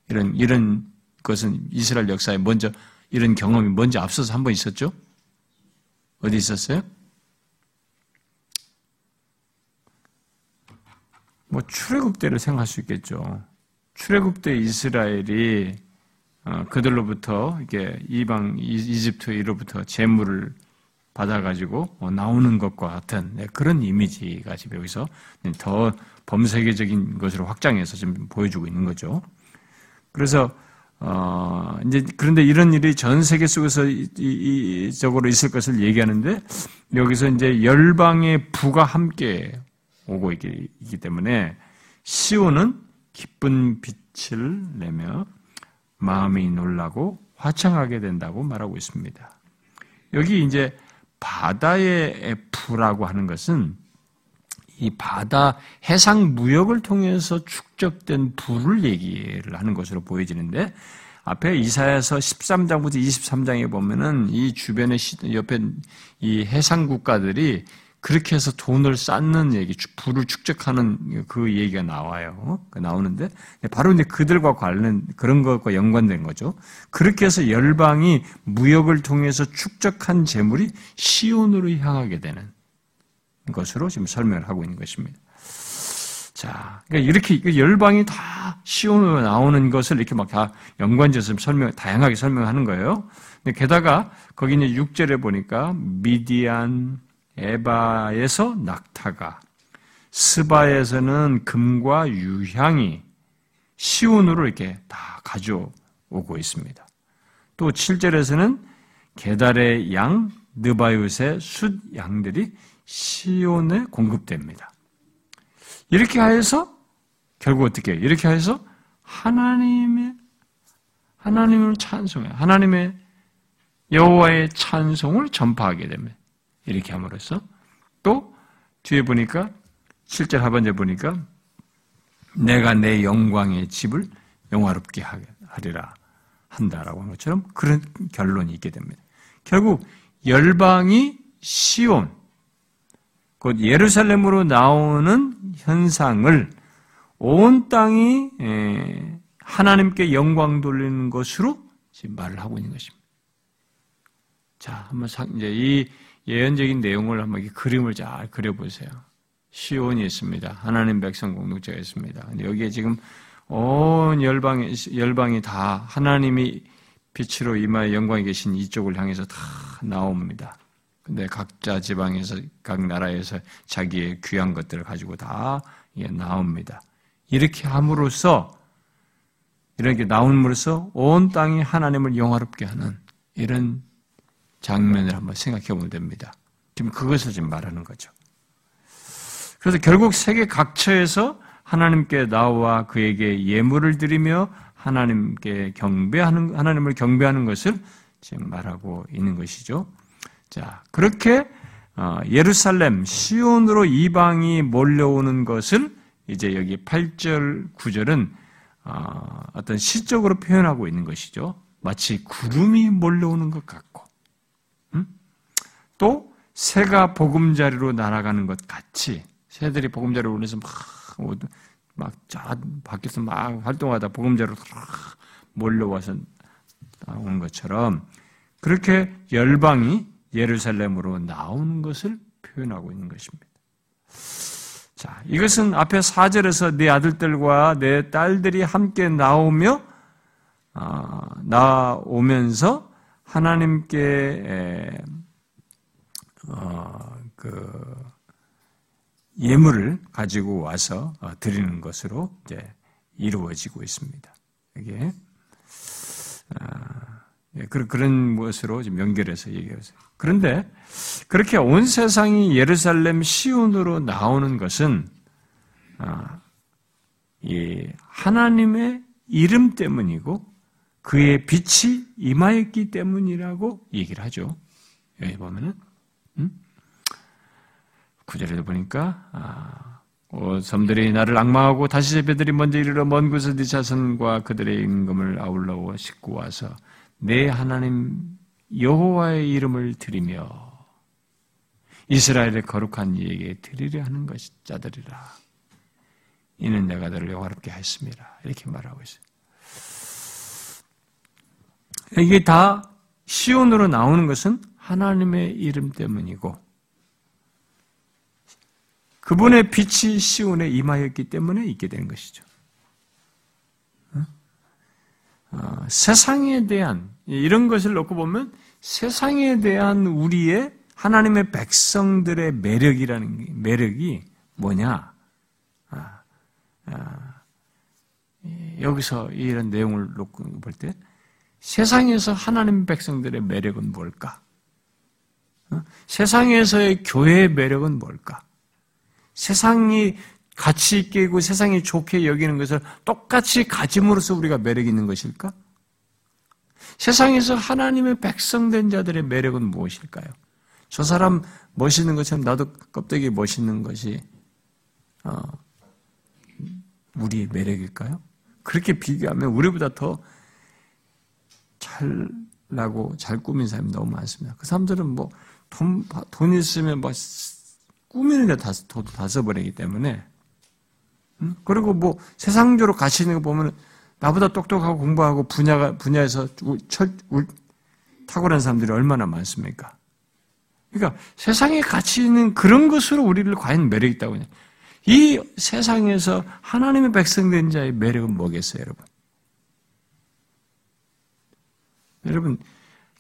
이런 이런 것은 이스라엘 역사에 먼저 이런 경험이 먼저 앞서서 한 번 있었죠. 어디 있었어요? 뭐 출애굽 때를 생각할 수 있겠죠. 출애굽 때 이스라엘이 어, 그들로부터 이게 이방 이집트 이로부터 재물을 받아가지고 어, 나오는 것과 같은 네, 그런 이미지가 지금 여기서 더 범세계적인 것으로 확장해서 지금 보여주고 있는 거죠. 그래서 어, 이제 그런데 이런 일이 전 세계 속에서 이, 이, 적으로 있을 것을 얘기하는데 여기서 이제 열방의 부가 함께 오고 있기, 있기 때문에 시온은 기쁜 빛을 내며 마음이 놀라고 화창하게 된다고 말하고 있습니다. 여기 이제 바다의 F라고 하는 것은 이 바다 해상 무역을 통해서 축적된 부를 얘기를 하는 것으로 보여지는데 앞에 이사야서 13장부터 23장에 보면은 이 주변의 옆에 이 해상 국가들이 그렇게 해서 돈을 쌓는 얘기, 부를 축적하는 그 얘기가 나와요. 그 나오는데 바로 이제 그들과 관련 그런 것과 연관된 거죠. 그렇게 해서 열방이 무역을 통해서 축적한 재물이 시온으로 향하게 되는 것으로 지금 설명을 하고 있는 것입니다. 자, 그러니까 이렇게 열방이 다 시온으로 나오는 것을 이렇게 막 다 연관지어서 설명, 다양하게 설명하는 거예요. 게다가 거기 이제 6절에 보니까 미디안, 에바에서 낙타가, 스바에서는 금과 유향이 시온으로 이렇게 다 가져오고 있습니다. 또 7절에서는 게달의 양, 느바윳의 숫 양들이 시온에 공급됩니다. 이렇게 하여서 결국 어떻게 해요? 이렇게 해서 하나님의 하나님을 찬송해 하나님의 여호와의 찬송을 전파하게 됩니다. 이렇게 함으로써 또 뒤에 보니까 7절 하반절 보니까 내가 내 영광의 집을 영화롭게 하리라 한다라고 하는 것처럼 그런 결론이 있게 됩니다. 결국 열방이 시온 곧 예루살렘으로 나오는 현상을 온 땅이 하나님께 영광 돌리는 것으로 지금 말을 하고 있는 것입니다. 자, 한번 이제 이 예언적인 내용을 한번 그림을 잘 그려보세요. 시온이 있습니다. 하나님 백성 공동체가 있습니다. 여기에 지금 온 열방이, 열방이 다 하나님이 빛으로 이마에 영광이 계신 이쪽을 향해서 다 나옵니다. 근데 각자 지방에서, 각 나라에서 자기의 귀한 것들을 가지고 다 나옵니다. 이렇게 함으로써, 이렇게 나옴으로써 온 땅이 하나님을 영화롭게 하는 이런 장면을 한번 생각해 보면 됩니다. 지금 그것을 지금 말하는 거죠. 그래서 결국 세계 각처에서 하나님께 나와 그에게 예물을 드리며 하나님께 경배하는 하나님을 경배하는 것을 지금 말하고 있는 것이죠. 자, 그렇게 어, 예루살렘 시온으로 이방이 몰려오는 것을 이제 여기 8절 9절은 어, 어떤 시적으로 표현하고 있는 것이죠. 마치 구름이 몰려오는 것 같고 또 새가 보금자리로 날아가는 것 같이 새들이 보금자리로 오면서 막, 막, 자, 밖에서 막 활동하다 보금자리로 몰려와서 나오는 것처럼 그렇게 열방이 예루살렘으로 나오는 것을 표현하고 있는 것입니다. 자, 이것은 앞에 4절에서 내 아들들과 내 딸들이 함께 나오며, 어, 나오면서 하나님께 어, 그 예물을 가지고 와서 어, 드리는 것으로 이제 이루어지고 있습니다. 이게 아, 예, 그런 것으로 지금 연결해서 얘기하세요. 그런데 그렇게 온 세상이 예루살렘 시온으로 나오는 것은 아, 하나님의 이름 때문이고 그의 빛이 임하였기 때문이라고 얘기를 하죠. 여기 보면은 구절에도 보니까 아, 어, 섬들이 나를 악마하고 다시 제배들이 먼저 이르러 먼 곳에서 네 자손과 그들의 임금을 아울러 싣고 와서 내 하나님 여호와의 이름을 드리며 이스라엘의 거룩한 이에게 드리려 하는 것이 자들이라. 이는 내가 너를 영화롭게 했습니다. 이렇게 말하고 있어요. 이게 다 시온으로 나오는 것은 하나님의 이름 때문이고 그분의 빛이 시온에 임하였기 때문에 있게 된 것이죠. 어, 세상에 대한 이런 것을 놓고 보면 세상에 대한 우리의 하나님의 백성들의 매력이라는 매력이 뭐냐? 아, 아, 여기서 이런 내용을 놓고 볼 때 세상에서 하나님 백성들의 매력은 뭘까? 어? 세상에서의 교회의 매력은 뭘까? 세상이 가치 있게 고 세상이 좋게 여기는 것을 똑같이 가짐으로써 우리가 매력 있는 것일까? 세상에서 하나님의 백성된 자들의 매력은 무엇일까요? 저 사람 멋있는 것처럼 나도 껍데기 멋있는 것이 어, 우리의 매력일까요? 그렇게 비교하면 우리보다 더 잘나고 잘 꾸민 사람이 너무 많습니다. 그 사람들은 뭐 돈, 돈 있으면 뭐 꾸미는 데 다, 다 써버리기 때문에 음? 그리고 뭐 세상적으로 가치 있는 거 보면 나보다 똑똑하고 공부하고 분야가 분야에서 철, 탁월한 사람들이 얼마나 많습니까? 그러니까 세상에 가치 있는 그런 것으로 우리를 과연 매력 있다고 하냐? 이 세상에서 하나님의 백성된 자의 매력은 뭐겠어요, 여러분? 여러분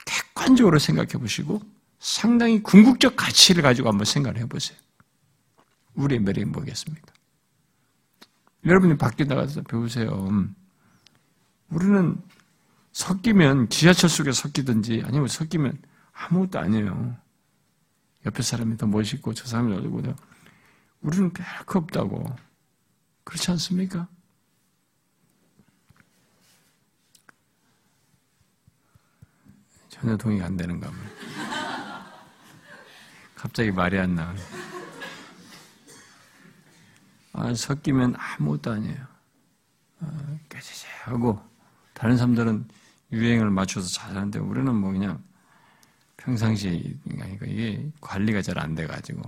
객관적으로 생각해 보시고 상당히 궁극적 가치를 가지고 한번 생각을 해 보세요. 우리의 매력이 뭐겠습니까? 여러분이 밖에 나가서 배우세요. 우리는 섞이면 지하철 속에 섞이든지 아니면 섞이면 아무것도 아니에요. 옆에 사람이 더 멋있고 저 사람이 어디고 우리는 별거 없다고. 그렇지 않습니까? 전혀 동의가 안 되는가 봐요. 갑자기 말이 안 나와요. 아, 섞이면 아무것도 아니에요. 아, 깨지지 하고 다른 사람들은 유행을 맞춰서 잘하는데 우리는 뭐 그냥 평상시 그러니까 이게 관리가 잘 안 돼가지고.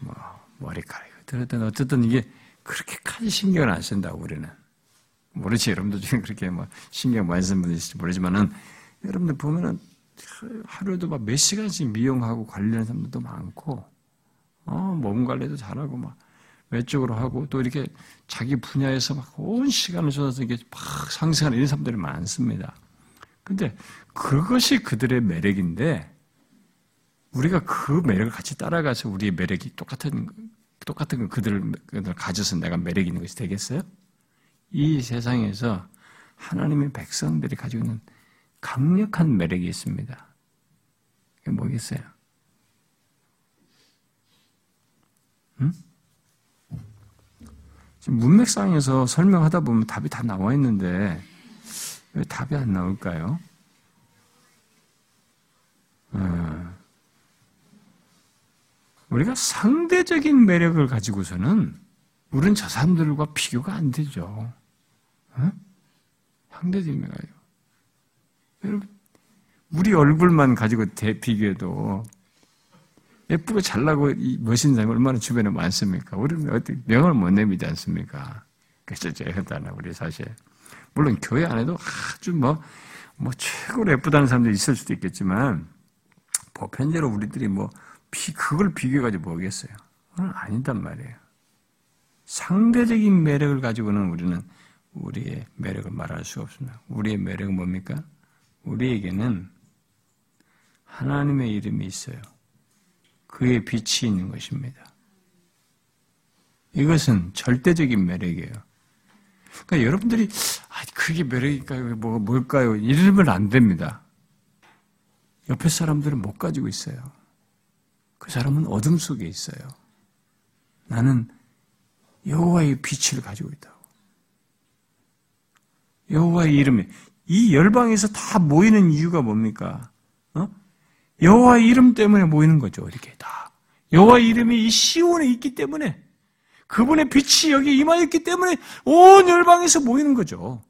뭐 머리카락이 들었든 어쨌든 이게 그렇게까지 신경을 안 쓴다고 우리는. 모르지 여러분들 중에 그렇게 뭐 신경 많이 쓰는 분이 있을지 모르지만은 여러분들 보면은 하루에도 막 몇 시간씩 미용하고 관리하는 사람들도 많고 어, 몸 관리도 잘하고 막 외적으로 하고 또 이렇게 자기 분야에서 막 온 시간을 쏟아서 이게 막 상승하는 이런 사람들이 많습니다. 근데 그것이 그들의 매력인데 우리가 그 매력을 같이 따라가서 우리의 매력이 똑같은 똑같은 그들을, 그들을 가져서 내가 매력 있는 것이 되겠어요? 이 세상에서 하나님의 백성들이 가지고 있는 강력한 매력이 있습니다. 그게 뭐겠어요? 응? 문맥상에서 설명하다 보면 답이 다 나와 있는데 왜 답이 안 나올까요? 어. 우리가 상대적인 매력을 가지고서는 우리는 저 사람들과 비교가 안 되죠. 어? 상대적인 매력. 여러분, 우리 얼굴만 가지고 대, 비교해도 예쁘고 잘나고 멋있는 사람이 얼마나 주변에 많습니까? 우리는 어떻게 명을 못 내미지 않습니까? 그래서 제가 우리 사실. 물론 교회 안에도 아주 뭐, 뭐 최고로 예쁘다는 사람들이 있을 수도 있겠지만, 보편적으로 우리들이 뭐, 비, 그걸 비교해가지고 뭐겠어요? 그건 아니단 말이에요. 상대적인 매력을 가지고는 우리는 우리의 매력을 말할 수 없습니다. 우리의 매력은 뭡니까? 우리에게는 하나님의 이름이 있어요. 그의 빛이 있는 것입니다. 이것은 절대적인 매력이에요. 그러니까 여러분들이 아, 그게 매력일까요? 뭐 뭘까요? 이러면 안 됩니다. 옆에 사람들은 못 가지고 있어요. 그 사람은 어둠 속에 있어요. 나는 여호와의 빛을 가지고 있다고. 여호와의 이름이 이 열방에서 다 모이는 이유가 뭡니까? 어? 여호와의 이름 때문에 모이는 거죠. 이렇게 다. 여호와의 이름이 이 시온에 있기 때문에 그분의 빛이 여기 임하였기 때문에 온 열방에서 모이는 거죠.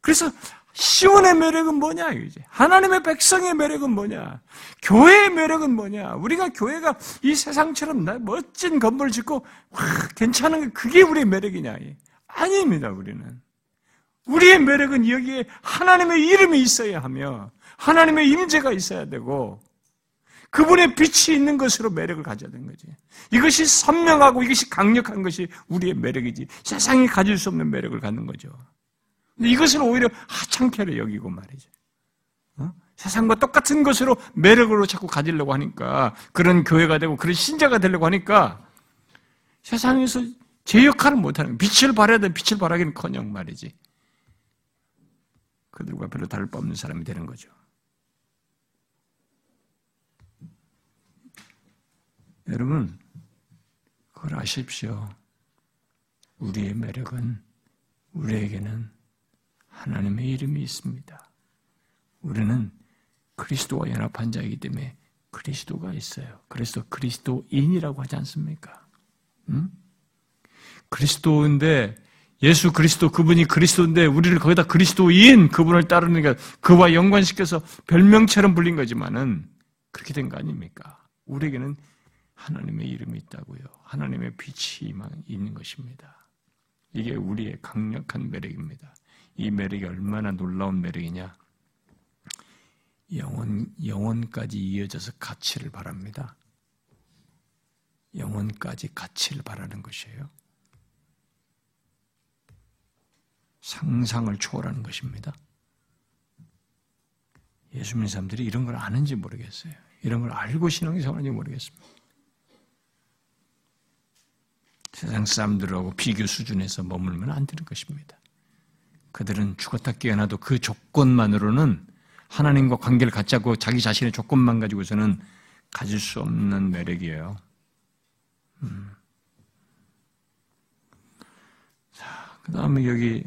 그래서 시온의 매력은 뭐냐, 이제. 하나님의 백성의 매력은 뭐냐. 교회의 매력은 뭐냐. 우리가 교회가 이 세상처럼 멋진 건물을 짓고, 와, 괜찮은 게 그게 우리의 매력이냐. 아닙니다, 우리는. 우리의 매력은 여기에 하나님의 이름이 있어야 하며, 하나님의 임재가 있어야 되고, 그분의 빛이 있는 것으로 매력을 가져야 되는 거지. 이것이 선명하고 이것이 강력한 것이 우리의 매력이지. 세상이 가질 수 없는 매력을 갖는 거죠. 이것은 오히려 하찮게를 여기고 말이죠. 어? 세상과 똑같은 것으로 매력으로 자꾸 가지려고 하니까 그런 교회가 되고 그런 신자가 되려고 하니까 세상에서 제 역할을 못하는. 빛을 발해야 돼 빛을 발하기는 커녕 말이지. 그들과 별로 다를 바 없는 사람이 되는 거죠. 여러분, 그걸 아십시오. 우리의 매력은 우리에게는 하나님의 이름이 있습니다. 우리는 그리스도와 연합한 자이기 때문에 그리스도가 있어요. 그래서 그리스도인이라고 하지 않습니까? 응? 그리스도인데 예수 그리스도 그분이 그리스도인데 우리를 거기다 그리스도인 그분을 따르니까 그와 연관시켜서 별명처럼 불린 거지만은 그렇게 된 거 아닙니까? 우리에게는 하나님의 이름이 있다고요. 하나님의 빛이 있는 것입니다. 이게 우리의 강력한 매력입니다. 이 매력이 얼마나 놀라운 매력이냐? 영원, 영원까지 이어져서 가치를 바랍니다. 영원까지 가치를 바라는 것이에요. 상상을 초월하는 것입니다. 예수 믿는 사람들이 이런 걸 아는지 모르겠어요. 이런 걸 알고 신앙생활하는지 모르겠습니다. 세상 사람들하고 비교 수준에서 머물면 안 되는 것입니다. 그들은 죽었다 깨어나도 그 조건만으로는 하나님과 관계를 갖자고 자기 자신의 조건만 가지고서는 가질 수 없는 매력이에요. 음. 자, 그 다음에 여기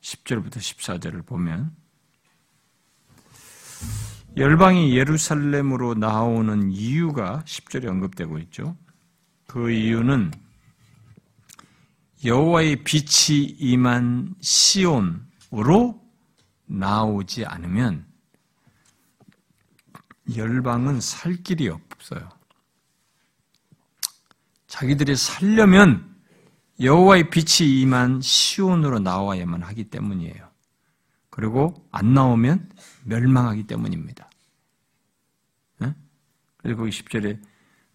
10절부터 14절을 보면 열방이 예루살렘으로 나오는 이유가 10절에 언급되고 있죠. 그 이유는 여호와의 빛이 임한 시온으로 나오지 않으면 열방은 살 길이 없어요. 자기들이 살려면 여호와의 빛이 임한 시온으로 나와야만 하기 때문이에요. 그리고 안 나오면 멸망하기 때문입니다. 그리고 거기 10절에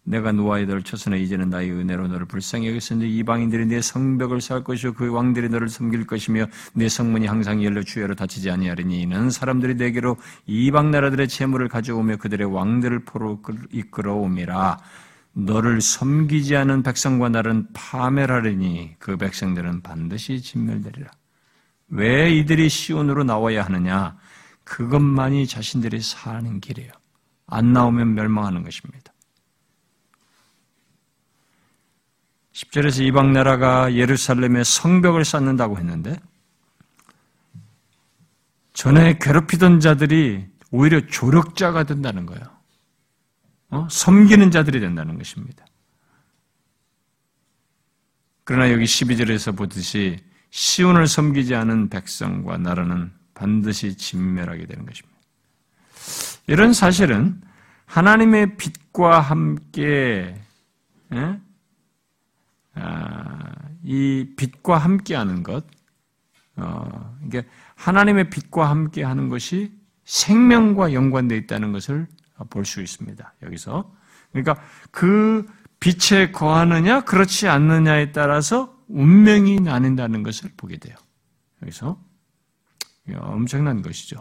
내가 노아의 너를 쳐서는 이제는 나의 은혜로 너를 불쌍히 여겼으니 이방인들이 내 성벽을 쌓을 것이요. 그 왕들이 너를 섬길 것이며 내 성문이 항상 열려 주여로 닫히지 아니하리니 이는 사람들이 내게로 이방 나라들의 재물을 가져오며 그들의 왕들을 포로 이끌어오미라. 너를 섬기지 않은 백성과 나는 파멸하리니 그 백성들은 반드시 진멸되리라. 왜 이들이 시온으로 나와야 하느냐? 그것만이 자신들이 사는 길이에요. 안 나오면 멸망하는 것입니다 10절에서 이방 나라가 예루살렘에 성벽을 쌓는다고 했는데 전에 괴롭히던 자들이 오히려 조력자가 된다는 거예요. 어? 섬기는 자들이 된다는 것입니다. 그러나 여기 12절에서 보듯이 시온을 섬기지 않은 백성과 나라는 반드시 진멸하게 되는 것입니다. 이런 사실은 하나님의 빛과 함께 예? 아, 이 빛과 함께하는 것, 어, 이게 하나님의 빛과 함께하는 것이 생명과 연관되어 있다는 것을 볼 수 있습니다. 여기서 그러니까 그 빛에 거하느냐 그렇지 않느냐에 따라서 운명이 나뉜다는 것을 보게 돼요. 여기서 엄청난 것이죠.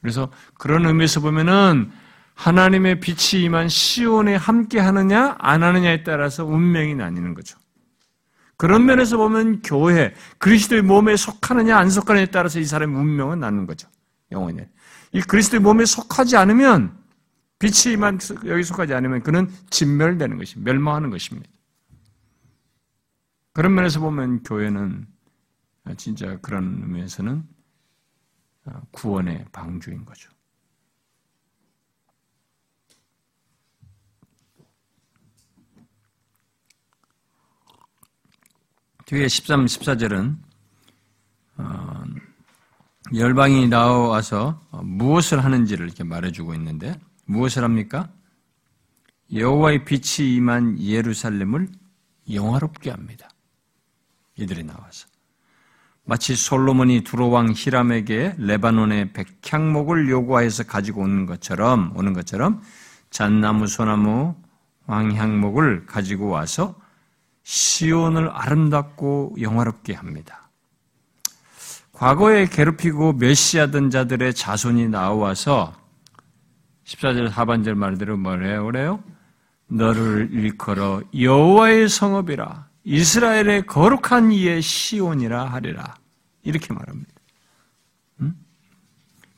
그래서 그런 의미에서 보면은 하나님의 빛이 임한 시온에 함께 하느냐 안 하느냐에 따라서 운명이 나뉘는 거죠. 그런 면에서 보면 교회, 그리스도의 몸에 속하느냐 안 속하느냐에 따라서 이 사람의 운명은 나는 거죠. 영혼이. 이 그리스도의 몸에 속하지 않으면 빛이 임한 여기 속하지 않으면 그는 진멸되는 것입니다. 멸망하는 것입니다. 그런 면에서 보면 교회는 진짜 그런 의미에서는 구원의 방주인 거죠. 뒤에 13, 14절은 어, 열방이 나와서 무엇을 하는지를 이렇게 말해주고 있는데 무엇을 합니까? 여호와의 빛이 임한 예루살렘을 영화롭게 합니다. 이들이 나와서 마치 솔로몬이 두로왕 히람에게 레바논의 백향목을 요구하여서 가지고 오는 것처럼 오는 것처럼 잣나무, 소나무, 황향목을 가지고 와서 시온을 아름답고 영화롭게 합니다. 과거에 괴롭히고 멸시하던 자들의 자손이 나와서 14절 하반절 말대로 뭐래요? 그래요? 너를 일컬어 여호와의 성읍이라 이스라엘의 거룩한 이의 시온이라 하리라. 이렇게 말합니다. 음?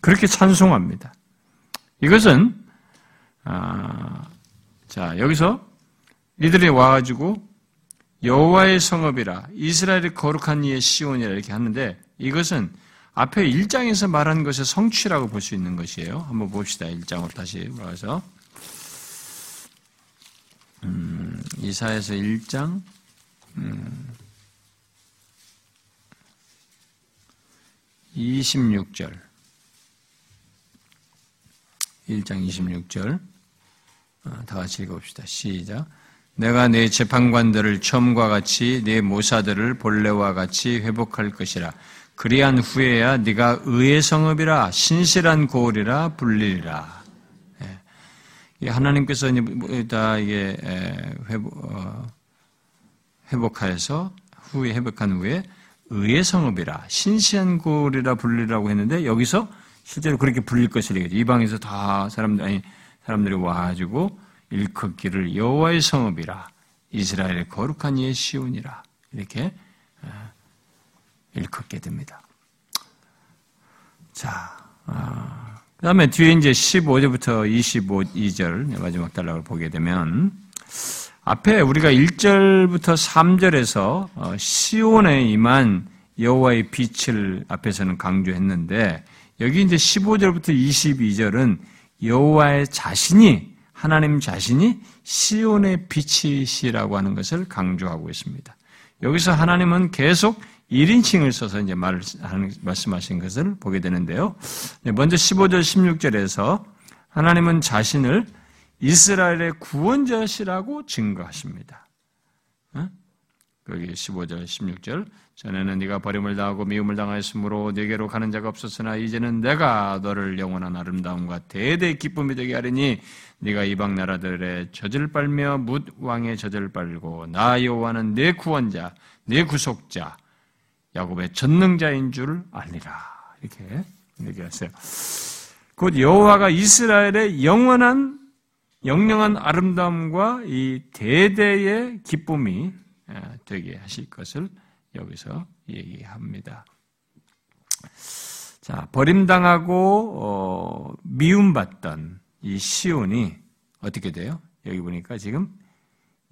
그렇게 찬송합니다. 이것은 아, 자 여기서 이들이 와가지고 여호와의 성읍이라 이스라엘의 거룩한 이의 시온이라 이렇게 하는데 이것은 앞에 1장에서 말한 것의 성취라고 볼 수 있는 것이에요. 한번 봅시다. 1장으로 다시 와서 음, 이사에서 1장 음, 26절 1장 26절 어, 다 같이 읽어봅시다. 시작 내가 내 재판관들을 처음과 같이 내 모사들을 본래와 같이 회복할 것이라 그리한 후에야 네가 의의 성읍이라 신실한 고을이라 불리리라. 예. 하나님께서 다 이게 회복, 어, 회복하여서 후에 회복한 후에 의의 성읍이라 신실한 고을이라 불리라고 했는데 여기서 실제로 그렇게 불릴 것이라 이방에서 다 사람들 아니 사람들이 와가지고 일컫기를 여호와의 성읍이라 이스라엘의 거룩한 이의 시온이라 이렇게 일컫게 됩니다. 자, 아, 그 다음에 뒤에 이제 15절부터 25절, 마지막 단락을 보게 되면, 앞에 우리가 1절부터 3절에서 어, 시온에 임한 여호와의 빛을 앞에서는 강조했는데, 여기 이제 15절부터 22절은 여호와의 자신이, 하나님 자신이 시온의 빛이시라고 하는 것을 강조하고 있습니다. 여기서 하나님은 계속 1인칭을 써서 이제 말, 말씀하신 것을 보게 되는데요. 네, 먼저 15절, 16절에서 하나님은 자신을 이스라엘의 구원자시라고 증거하십니다. 거기 15절, 16절. 전에는 네가 버림을 당하고 미움을 당하였으므로 네게로 가는 자가 없었으나 이제는 내가 너를 영원한 아름다움과 대대의 기쁨이 되게 하리니 네가 이방 나라들의 젖을 빨며 묻 왕의 젖을 빨고 나 여호와는 내 구원자, 내 구속자, 야곱의 전능자인 줄 알리라. 이렇게 얘기했어요. 곧 여호와가 이스라엘의 영원한 영영한 아름다움과 이 대대의 기쁨이 되게 하실 것을 여기서 얘기합니다. 자, 버림당하고 어, 미움받던 이 시온이 어떻게 돼요? 여기 보니까 지금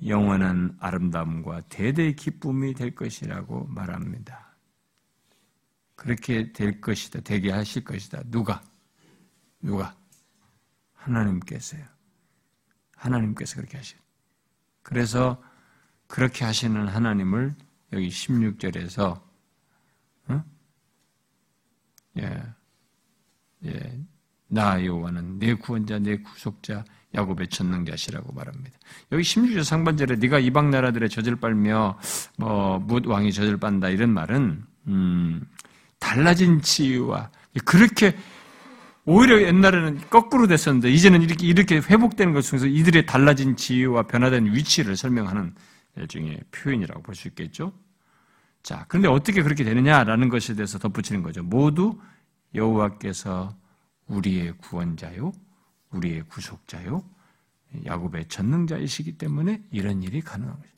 영원한 아름다움과 대대의 기쁨이 될 것이라고 말합니다. 그렇게 될 것이다. 되게 하실 것이다. 누가? 누가? 하나님께서요. 하나님께서 그렇게 하시 그래서 그렇게 하시는 하나님을 여기 16절에서 어? 예, 예, 나 여호와는 내 구원자, 내 구속자, 야곱의 전능자시라고 말합니다. 여기 16절 상반절에 네가 이방 나라들의 젖을 빨며 뭐묻 왕이 젖을 빤다 이런 말은 음, 달라진 치유와 그렇게 오히려 옛날에는 거꾸로 됐었는데 이제는 이렇게 이렇게 회복되는 것 중에서 이들의 달라진 지위와 변화된 위치를 설명하는 일종의 표현이라고 볼 수 있겠죠. 자, 그런데 어떻게 그렇게 되느냐라는 것에 대해서 덧붙이는 거죠. 모두 여호와께서 우리의 구원자요, 우리의 구속자요, 야곱의 전능자이시기 때문에 이런 일이 가능한 거죠.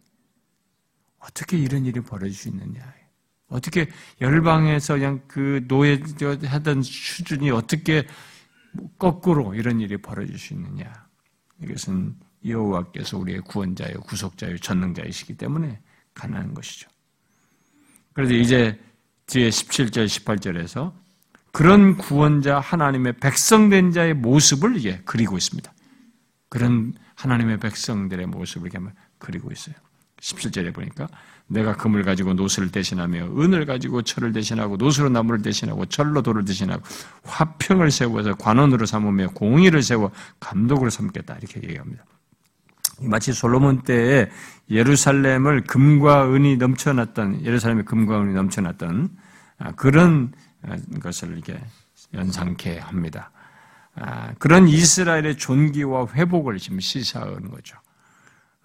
어떻게 이런 일이 벌어질 수 있느냐? 어떻게 열방에서 그냥 그 노예 하던 수준이 어떻게 거꾸로 이런 일이 벌어질 수 있느냐? 이것은 여호와께서 우리의 구원자요, 구속자요, 전능자이시기 때문에 가능한 것이죠. 그래서 이제 뒤에 17절, 18절에서 그런 구원자 하나님의 백성된 자의 모습을 이게 그리고 있습니다. 그런 하나님의 백성들의 모습을 이렇게 그리고 있어요. 17절에 보니까 내가 금을 가지고 노스를 대신하며 은을 가지고 철을 대신하고 노스로 나무를 대신하고 철로 돌을 대신하고 화평을 세워서 관원으로 삼으며 공의를 세워 감독으로 삼겠다 이렇게 얘기합니다. 마치 솔로몬 때에 예루살렘을 금과 은이 넘쳐났던 예루살렘에 금과 은이 넘쳐났던 아, 그런 아, 것을 이렇게 연상케 합니다. 아, 그런 이스라엘의 존귀와 회복을 지금 시사하는 거죠.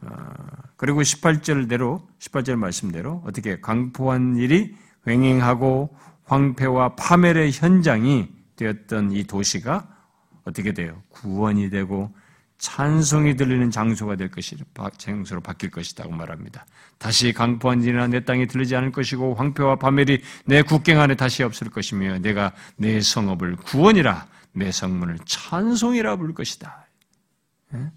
어, 그리고 18절대로 18절 말씀대로 어떻게 강포한 일이 횡행하고 황폐와 파멸의 현장이 되었던 이 도시가 어떻게 돼요? 구원이 되고 찬송이 들리는 장소가 될 것이 장소로 바뀔 것이라고 말합니다. 다시 강포한 지나 내 땅에 들리지 않을 것이고 황폐와 파멸이 내 국경 안에 다시 없을 것이며 내가 내 성읍을 구원이라 내 성문을 찬송이라 부를 것이다. 예?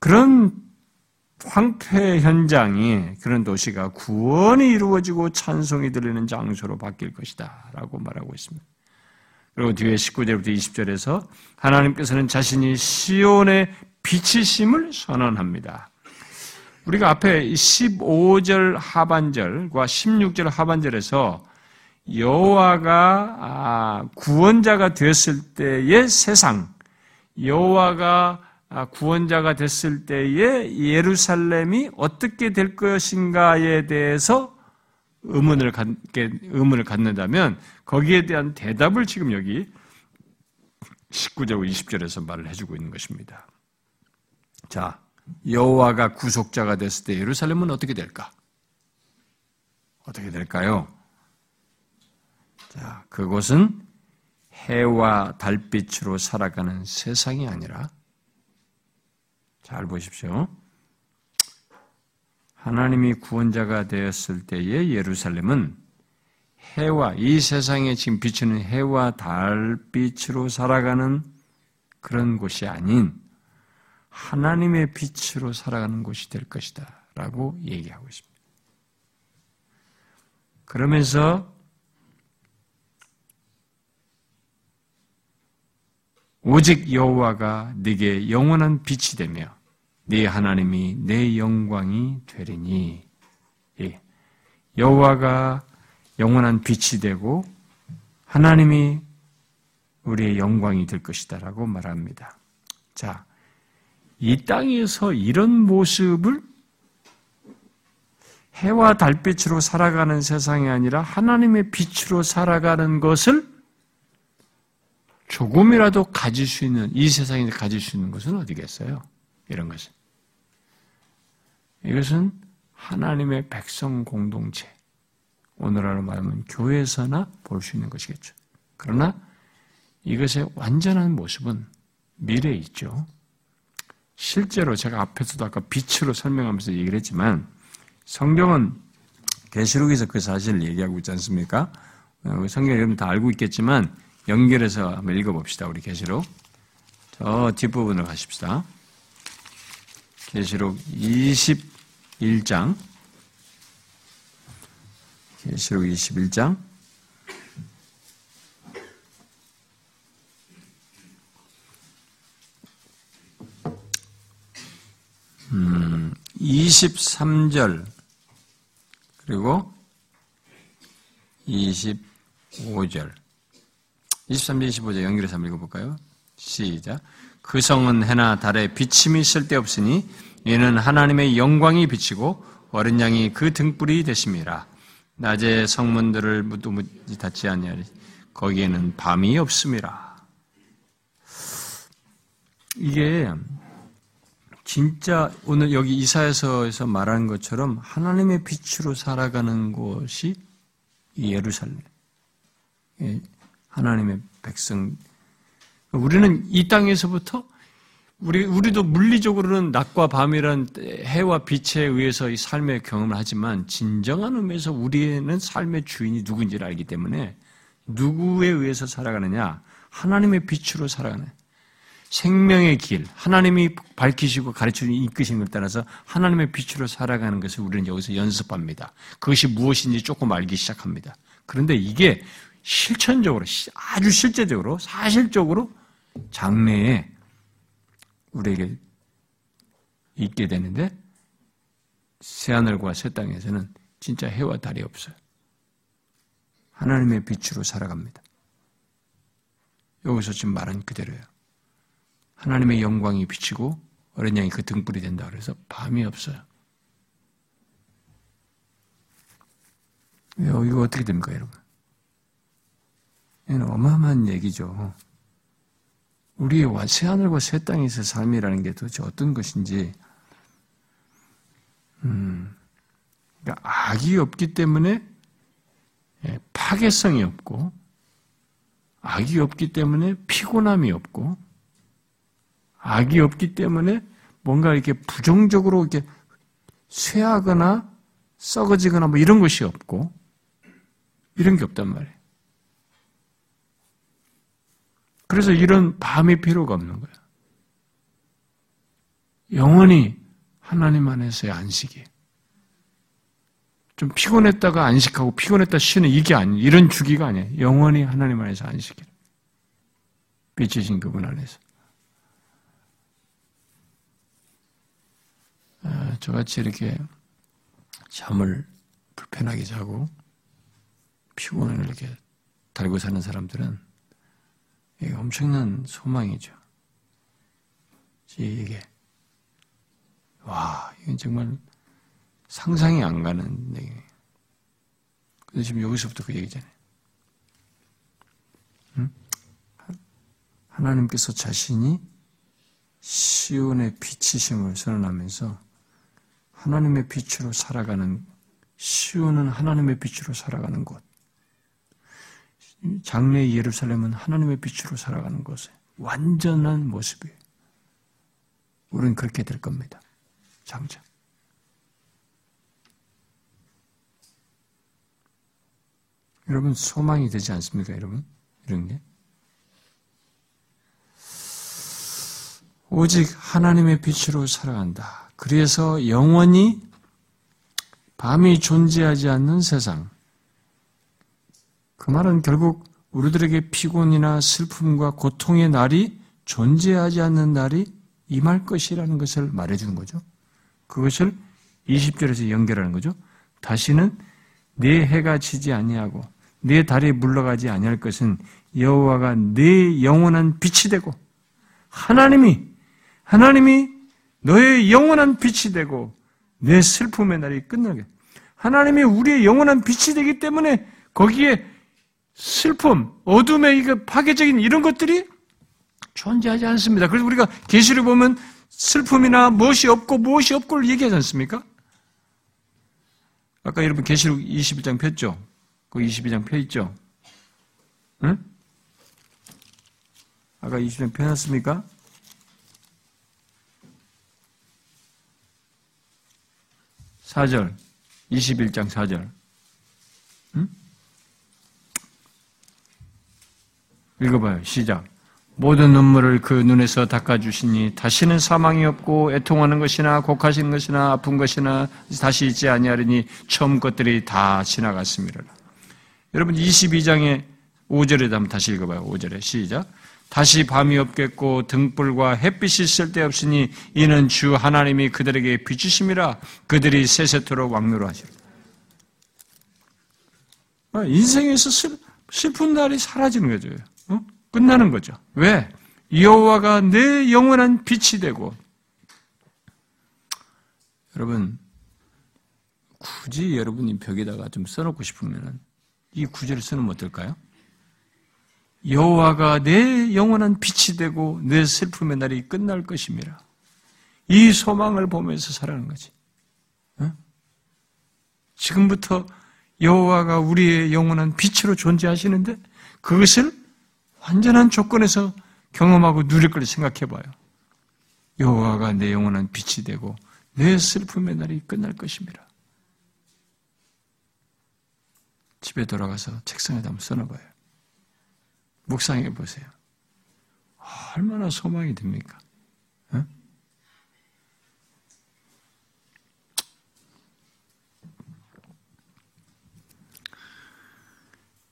그런 황폐 현장이 그런 도시가 구원이 이루어지고 찬송이 들리는 장소로 바뀔 것이다. 라고 말하고 있습니다. 그리고 뒤에 19절부터 20절에서 하나님께서는 자신이 시온의 빛이심을 선언합니다. 우리가 앞에 15절 하반절과 16절 하반절에서 여호와가 아, 구원자가 됐을 때의 세상, 여호와가 아, 구원자가 됐을 때의 예루살렘이 어떻게 될 것인가에 대해서 의문을 갖게 의문을 갖는다면 거기에 대한 대답을 지금 여기 19절 20절에서 말을 해주고 있는 것입니다. 자, 여호와가 구속자가 됐을 때 예루살렘은 어떻게 될까? 어떻게 될까요? 자, 그곳은 해와 달빛으로 살아가는 세상이 아니라 잘 보십시오. 하나님이 구원자가 되었을 때의 예루살렘은 해와 이 세상에 지금 비추는 해와 달빛으로 살아가는 그런 곳이 아닌 하나님의 빛으로 살아가는 곳이 될 것이다. 라고 얘기하고 있습니다. 그러면서 오직 여호와가 네게 영원한 빛이 되며 네 하나님이 내 영광이 되리니 예. 여호와가 영원한 빛이 되고 하나님이 우리의 영광이 될 것이다라고 말합니다. 자, 이 땅에서 이런 모습을 해와 달빛으로 살아가는 세상이 아니라 하나님의 빛으로 살아가는 것을 조금이라도 가질 수 있는, 이 세상에 가질 수 있는 것은 어디겠어요? 이런 것은. 이것은 하나님의 백성 공동체. 오늘날로 말하면 교회에서나 볼 수 있는 것이겠죠. 그러나 이것의 완전한 모습은 미래에 있죠. 실제로 제가 앞에서도 아까 빛으로 설명하면서 얘기를 했지만 성경은 계시록에서 그 사실을 얘기하고 있지 않습니까? 어, 성경 여러분 다 알고 있겠지만 연결해서 한번 읽어봅시다. 우리 계시록. 저 뒷부분을 가십시다. 계시록 21장. 계시록 21장. 음, 23절 그리고 25절 23절 25절 연결해서 한번 읽어볼까요? 시작 그 성은 해나 달에 비침이 쓸데없으니 이는 하나님의 영광이 비치고 어린 양이 그 등불이 되심이라 낮에 성문들을 무두무지 닫지 아니하리 거기에는 밤이 없음이라 이게 진짜 오늘 여기 이사에서에서 말하는 것처럼 하나님의 빛으로 살아가는 곳이 예루살렘. 예, 하나님의 백성. 우리는 이 땅에서부터 우리 우리도 물리적으로는 낮과 밤이란 해와 빛에 의해서 이 삶의 경험을 하지만 진정한 의미에서 우리는 삶의 주인이 누구인지를 알기 때문에 누구에 의해서 살아가느냐? 하나님의 빛으로 살아가는. 생명의 길, 하나님이 밝히시고 가르치고 이끄신 걸 따라서 하나님의 빛으로 살아가는 것을 우리는 여기서 연습합니다. 그것이 무엇인지 조금 알기 시작합니다. 그런데 이게 실천적으로, 아주 실제적으로, 사실적으로 장래에 우리에게 있게 되는데 새하늘과 새 땅에서는 진짜 해와 달이 없어요. 하나님의 빛으로 살아갑니다. 여기서 지금 말한 그대로예요. 하나님의 영광이 비치고 어린 양이 그 등불이 된다 그래서 밤이 없어요. 이거 어떻게 됩니까, 여러분? 이는 어마어마한 얘기죠. 우리의 새 하늘과 새 땅에서 삶이라는 게 도대체 어떤 것인지, 음, 그러니까 악이 없기 때문에 예, 파괴성이 없고, 악이 없기 때문에 피곤함이 없고 악이 없기 때문에 뭔가 이렇게 부정적으로 이렇게 쇠하거나 썩어지거나 뭐 이런 것이 없고 이런 게 없단 말이에요. 그래서 이런 밤이 필요가 없는 거예요. 영원히 하나님 안에서의 안식이. 좀 피곤했다가 안식하고 피곤했다 쉬는 이게 아니 이런 주기가 아니에요. 영원히 하나님 안에서 안식이. 빛이신 그분 안에서. 아, 저같이 이렇게 잠을 불편하게 자고 피곤을 이렇게 달고 사는 사람들은 이게 엄청난 소망이죠. 이게 와 이건 정말 상상이 안 가는 얘기예요. 근데 지금 여기서부터 그 얘기잖아요. 응? 하나님께서 자신이 시온의 빛이심을 선언하면서 하나님의 빛으로 살아가는 시온은 하나님의 빛으로 살아가는 곳. 장래 예루살렘은 하나님의 빛으로 살아가는 곳에 완전한 모습이에요. 우리는 그렇게 될 겁니다. 장자. 여러분 소망이 되지 않습니까, 여러분? 이런 게. 오직 하나님의 빛으로 살아간다. 그래서 영원히 밤이 존재하지 않는 세상. 그 말은 결국 우리들에게 피곤이나 슬픔과 고통의 날이 존재하지 않는 날이 임할 것이라는 것을 말해주는 거죠. 그것을 20절에서 연결하는 거죠. 다시는 내 해가 지지 아니하고 내 달이 물러가지 아니할 것은 여호와가 내 영원한 빛이 되고 하나님이 하나님이 너의 영원한 빛이 되고 내 슬픔의 날이 끝나게 하나님이 우리의 영원한 빛이 되기 때문에 거기에 슬픔, 어둠의 이거 파괴적인 이런 것들이 존재하지 않습니다. 그래서 우리가 계시를 보면 슬픔이나 무엇이 없고 무엇이 없고를 얘기하지 않습니까? 아까 여러분 계시록 21장 폈죠? 그 22장 펴 있죠? 응? 아까 20장 펴놨습니까? 사절 21장 4절. 읽어봐요. 시작. 모든 눈물을 그 눈에서 닦아주시니 다시는 사망이 없고 애통하는 것이나 곡하시는 것이나 아픈 것이나 다시 있지 아니하리니 처음 것들이 다 지나갔습니다. 여러분 22장의 5절에 한번 다시 읽어봐요. 5절에 시작. 다시 밤이 없겠고 등불과 햇빛이 쓸데없으니 이는 주 하나님이 그들에게 비추심이라 그들이 세세토록 왕노로 하시라. 아, 인생에서 슬, 슬픈 날이 사라지는 거죠. 어? 끝나는 거죠. 왜? 여호와가 내 영원한 빛이 되고 여러분 굳이 여러분이 벽에다가 좀 써놓고 싶으면 이 구절을 쓰면 어떨까요? 여호와가 내 영원한 빛이 되고 내 슬픔의 날이 끝날 것입니다. 이 소망을 보면서 살아가는 거지. 어? 지금부터 여호와가 우리의 영원한 빛으로 존재하시는데 그것을 완전한 조건에서 경험하고 누릴 걸 생각해 봐요. 여호와가 내 영원한 빛이 되고 내 슬픔의 날이 끝날 것입니다. 집에 돌아가서 책상에다 한번 써놔봐요. 묵상해 보세요. 얼마나 소망이 됩니까? 어?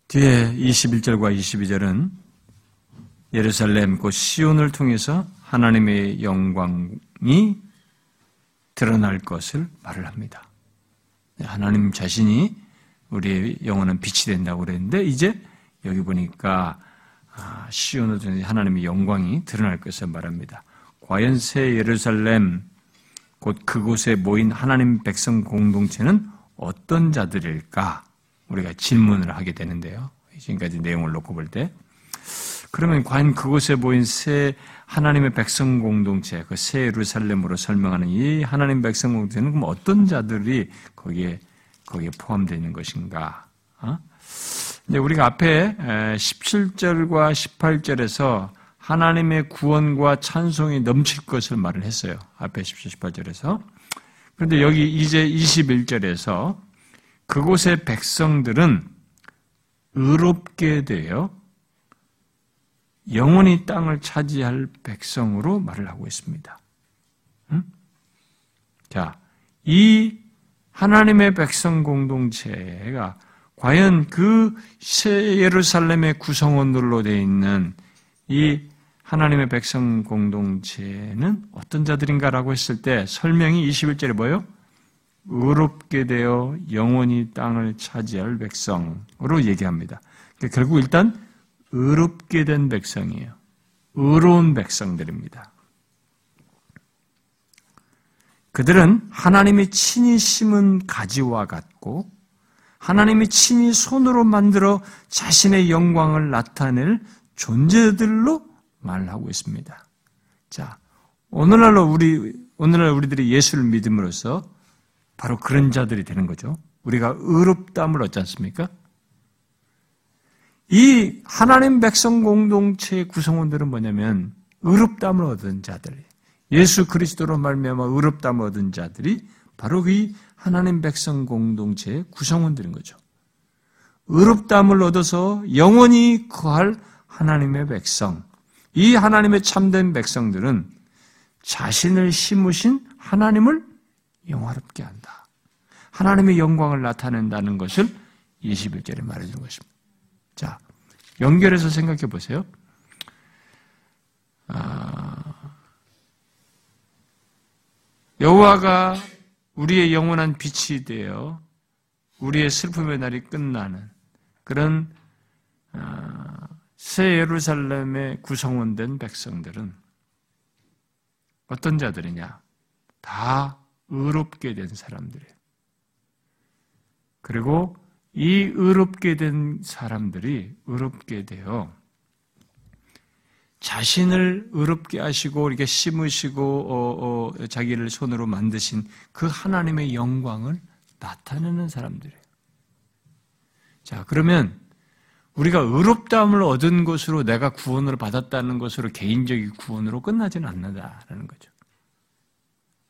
뒤에 21절과 22절은 예루살렘 곧 시온을 통해서 하나님의 영광이 드러날 것을 말을 합니다. 하나님 자신이 우리의 영혼은 빛이 된다고 그랬는데 이제 여기 보니까 아, 시온을 통해 하나님의 영광이 드러날 것을 말합니다. 과연 새 예루살렘 곧 그곳에 모인 하나님 백성 공동체는 어떤 자들일까? 우리가 질문을 하게 되는데요. 지금까지 내용을 놓고 볼 때. 그러면 과연 그곳에 모인 새 하나님의 백성 공동체, 그 새 예루살렘으로 설명하는 이 하나님 백성 공동체는 그럼 어떤 자들이 거기에, 거기에 포함되어 있는 것인가? 어? 근데 우리가 앞에 17절과 18절에서 하나님의 구원과 찬송이 넘칠 것을 말을 했어요. 앞에 17, 18절에서. 그런데 여기 이제 21절에서 그곳의 백성들은 의롭게 되어 영원히 땅을 차지할 백성으로 말을 하고 있습니다. 응? 자, 이 하나님의 백성 공동체가 과연 그 예루살렘의 구성원들로 되어 있는 이 하나님의 백성 공동체는 어떤 자들인가라고 했을 때 설명이 21절에 뭐예요? 의롭게 되어 영원히 땅을 차지할 백성으로 얘기합니다. 그러니까 결국 일단 의롭게 된 백성이에요. 의로운 백성들입니다. 그들은 하나님이 친히 심은 가지와 같고 하나님이 친히 손으로 만들어 자신의 영광을 나타낼 존재들로 말하고 있습니다. 자, 오늘날로 우리 오늘날 우리들이 예수를 믿음으로써 바로 그런 자들이 되는 거죠. 우리가 의롭담을 얻지 않습니까? 이 하나님 백성 공동체의 구성원들은 뭐냐면 의롭담을 얻은 자들, 예수 그리스도로 말미암아 의롭담을 얻은 자들이 바로 그 하나님 백성 공동체의 구성원들인 거죠. 의롭담을 얻어서 영원히 거할 하나님의 백성, 이 하나님의 참된 백성들은 자신을 심으신 하나님을 영화롭게 한다. 하나님의 영광을 나타낸다는 것을 21절에 말해주는 것입니다. 자, 연결해서 생각해 보세요. 아, 여호와가 우리의 영원한 빛이 되어 우리의 슬픔의 날이 끝나는 그런 아, 새 예루살렘의 구성원된 백성들은 어떤 자들이냐? 다 의롭게 된 사람들이에요. 그리고 이 의롭게 된 사람들이 의롭게 되어 자신을 의롭게 하시고 이렇게 심으시고 어, 어, 자기를 손으로 만드신 그 하나님의 영광을 나타내는 사람들이에요. 자, 그러면 우리가 의롭다함을 얻은 것으로 내가 구원을 받았다는 것으로 개인적인 구원으로 끝나지는 않는다라는 거죠.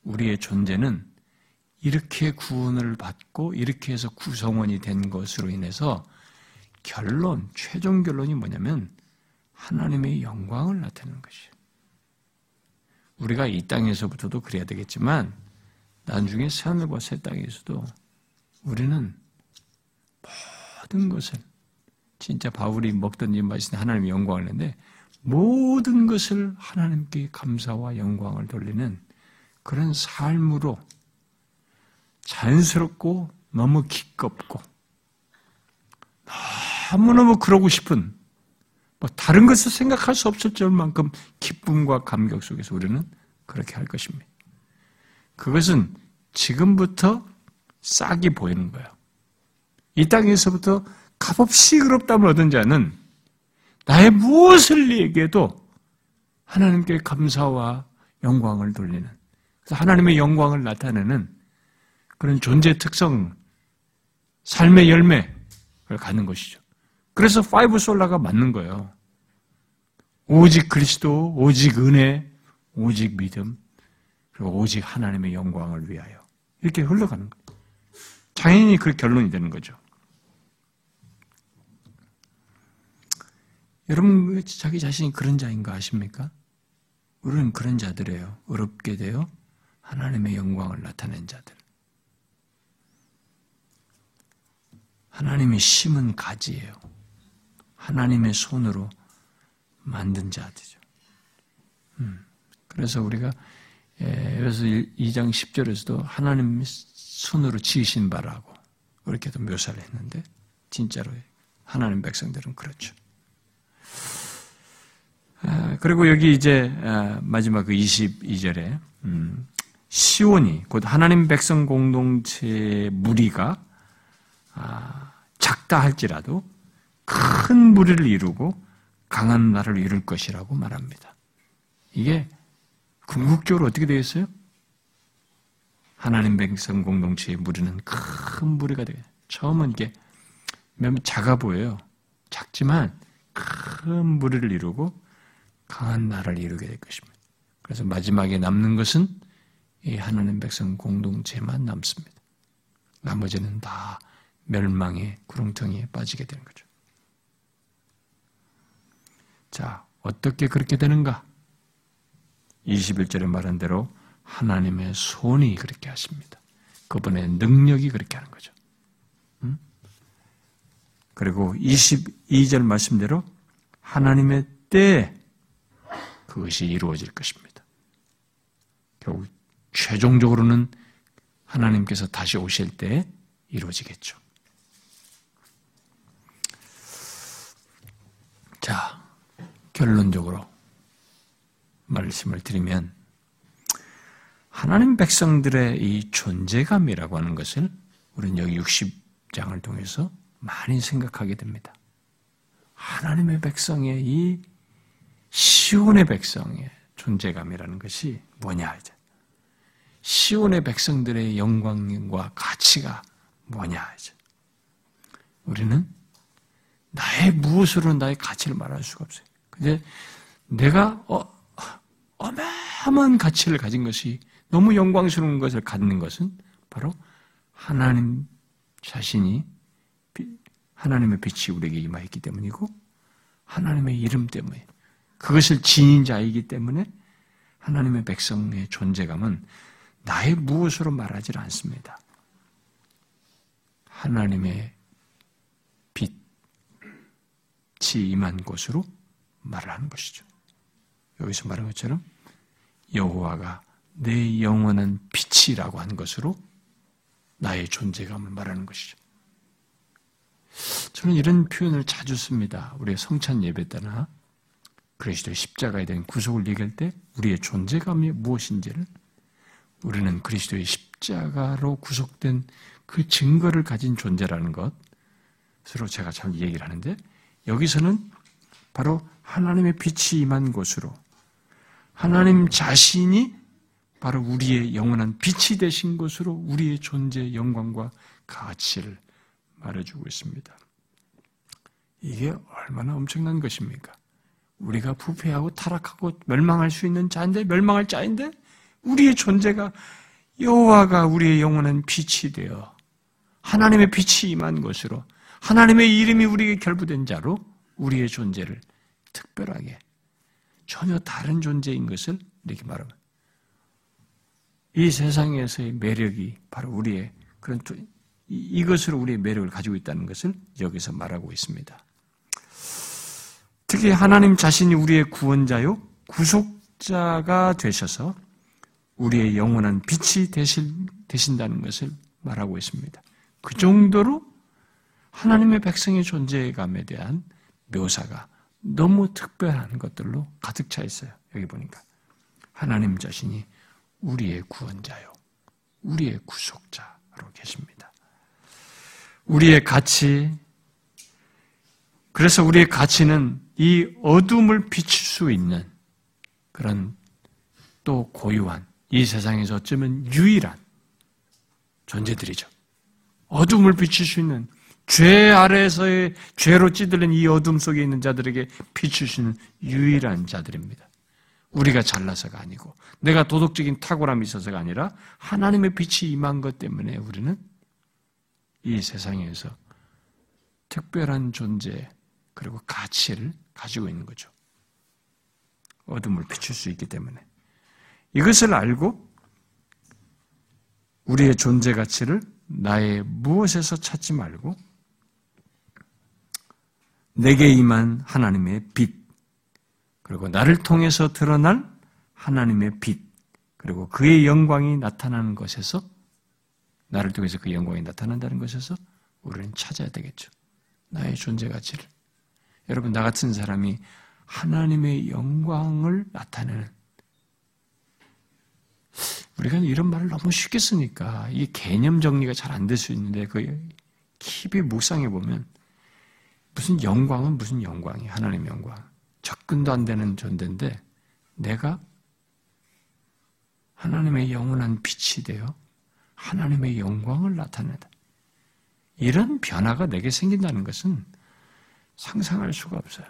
우리의 존재는 이렇게 구원을 받고 이렇게 해서 구성원이 된 것으로 인해서 결론, 최종 결론이 뭐냐면 하나님의 영광을 나타내는 것이에요. 우리가 이 땅에서부터도 그래야 되겠지만 나중에 새 하늘과 새 땅에서도 우리는 모든 것을 진짜 바울이 먹던 입 마시는 하나님의 영광을 내는데 모든 것을 하나님께 감사와 영광을 돌리는 그런 삶으로 자연스럽고 너무 기껍고 너무너무 그러고 싶은 뭐 다른 것을 생각할 수 없을 줄만큼 기쁨과 감격 속에서 우리는 그렇게 할 것입니다. 그것은 지금부터 싹이 보이는 거예요. 이 땅에서부터 값없이 의롭담을 얻은 자는 나의 무엇을 얘기해도 하나님께 감사와 영광을 돌리는 하나님의 영광을 나타내는 그런 존재 특성, 삶의 열매를 갖는 것이죠. 그래서 five sola가 맞는 거예요. 오직 그리스도, 오직 은혜, 오직 믿음, 그리고 오직 하나님의 영광을 위하여. 이렇게 흘러가는 거예요. 당연히 그 결론이 되는 거죠. 여러분, 자기 자신이 그런 자인가 아십니까? 우리는 그런 자들이에요. 어렵게 되어 하나님의 영광을 나타낸 자들. 하나님이 심은 가지예요. 하나님의 손으로 만든 자들이죠. 음, 그래서 우리가 그래서 2장 10절에서도 하나님 손으로 지으신 바라고 그렇게도 묘사를 했는데 진짜로 하나님 백성들은 그렇죠. 아, 그리고 여기 이제 아, 마지막 그 22절에 음, 시온이 곧 하나님 백성 공동체의 무리가 아, 작다 할지라도 큰 무리를 이루고 강한 나라를 이룰 것이라고 말합니다. 이게 궁극적으로 어떻게 되어 있어요? 하나님 백성 공동체의 무리는 큰 무리가 되요 처음은 이게 몇 작아 보여요. 작지만 큰 무리를 이루고 강한 나라를 이루게 될 것입니다. 그래서 마지막에 남는 것은 이 하나님 백성 공동체만 남습니다. 나머지는 다 멸망의 구렁텅이에 빠지게 되는 거죠. 자, 어떻게 그렇게 되는가? 21절에 말한 대로 하나님의 손이 그렇게 하십니다. 그분의 능력이 그렇게 하는 거죠. 음? 그리고 22절 말씀대로 하나님의 때 그것이 이루어질 것입니다. 결국 최종적으로는 하나님께서 다시 오실 때 이루어지겠죠. 자, 결론적으로 말씀을 드리면 하나님 백성들의 이 존재감이라고 하는 것을 우리는 여기 60장을 통해서 많이 생각하게 됩니다. 하나님의 백성의 이 시온의 백성의 존재감이라는 것이 뭐냐 이제 시온의 백성들의 영광과 가치가 뭐냐 이제 우리는 나의 무엇으로 나의 가치를 말할 수가 없어요. 근데 내가 어, 어마어마한 가치를 가진 것이 너무 영광스러운 것을 갖는 것은 바로 하나님 자신이 하나님의 빛이 우리에게 임하였기 때문이고 하나님의 이름 때문에 그것을 지닌 자이기 때문에 하나님의 백성의 존재감은 나의 무엇으로 말하지 않습니다. 하나님의 빛이 임한 곳으로 말을 하는 것이죠. 여기서 말한 것처럼 여호와가 내 영원한 빛이라고 한 것으로 나의 존재감을 말하는 것이죠. 저는 이런 표현을 자주 씁니다. 우리의 성찬 예배 때나 그리스도의 십자가에 대한 구속을 얘기할 때 우리의 존재감이 무엇인지를 우리는 그리스도의 십자가로 구속된 그 증거를 가진 존재라는 것으로 제가 잘 얘기를 하는데 여기서는 바로 하나님의 빛이 임한 곳으로 하나님 자신이 바로 우리의 영원한 빛이 되신 것으로 우리의 존재 영광과 가치를 말해주고 있습니다. 이게 얼마나 엄청난 것입니까? 우리가 부패하고 타락하고 멸망할 수 있는 자인데 멸망할 자인데 우리의 존재가 여호와가 우리의 영원한 빛이 되어 하나님의 빛이 임한 것으로 하나님의 이름이 우리에게 결부된 자로 우리의 존재를 특별하게 전혀 다른 존재인 것을 이렇게 말하면 이 세상에서의 매력이 바로 우리의 그런 이것으로 우리의 매력을 가지고 있다는 것을 여기서 말하고 있습니다. 특히 하나님 자신이 우리의 구원자요, 구속자가 되셔서 우리의 영원한 빛이 되신, 되신다는 것을 말하고 있습니다. 그 정도로 하나님의 백성의 존재감에 대한 묘사가 너무 특별한 것들로 가득 차 있어요. 여기 보니까. 하나님 자신이 우리의 구원자요, 우리의 구속자로 계십니다. 우리의 가치, 그래서 우리의 가치는 이 어둠을 비칠 수 있는 그런 또 고유한 이 세상에서 어쩌면 유일한 존재들이죠. 어둠을 비칠 수 있는 죄 아래에서의 죄로 찌들린 이 어둠 속에 있는 자들에게 있는 유일한 자들입니다. 우리가 잘나서가 아니고 내가 도덕적인 탁월함이 있어서가 아니라 하나님의 빛이 임한 것 때문에 우리는 이 세상에서 특별한 존재 그리고 가치를 가지고 있는 거죠. 어둠을 비출 수 있기 때문에 이것을 알고 우리의 존재 가치를 나의 무엇에서 찾지 말고 내게 임한 하나님의 빛 그리고 나를 통해서 드러날 하나님의 빛 그리고 그의 영광이 나타나는 것에서 나를 통해서 그 영광이 나타난다는 것에서 우리는 찾아야 되겠죠. 나의 존재 가치를. 여러분, 나 같은 사람이 하나님의 영광을 나타내는 우리가 이런 말을 너무 쉽게 쓰니까 이 개념 정리가 잘 안 될 수 있는데 그 깊이 묵상해 보면 무슨 영광은 무슨 영광이 하나님의 영광 접근도 안 되는 존재인데 내가 하나님의 영원한 빛이 되어 하나님의 영광을 나타내다. 이런 변화가 내게 생긴다는 것은 상상할 수가 없어요.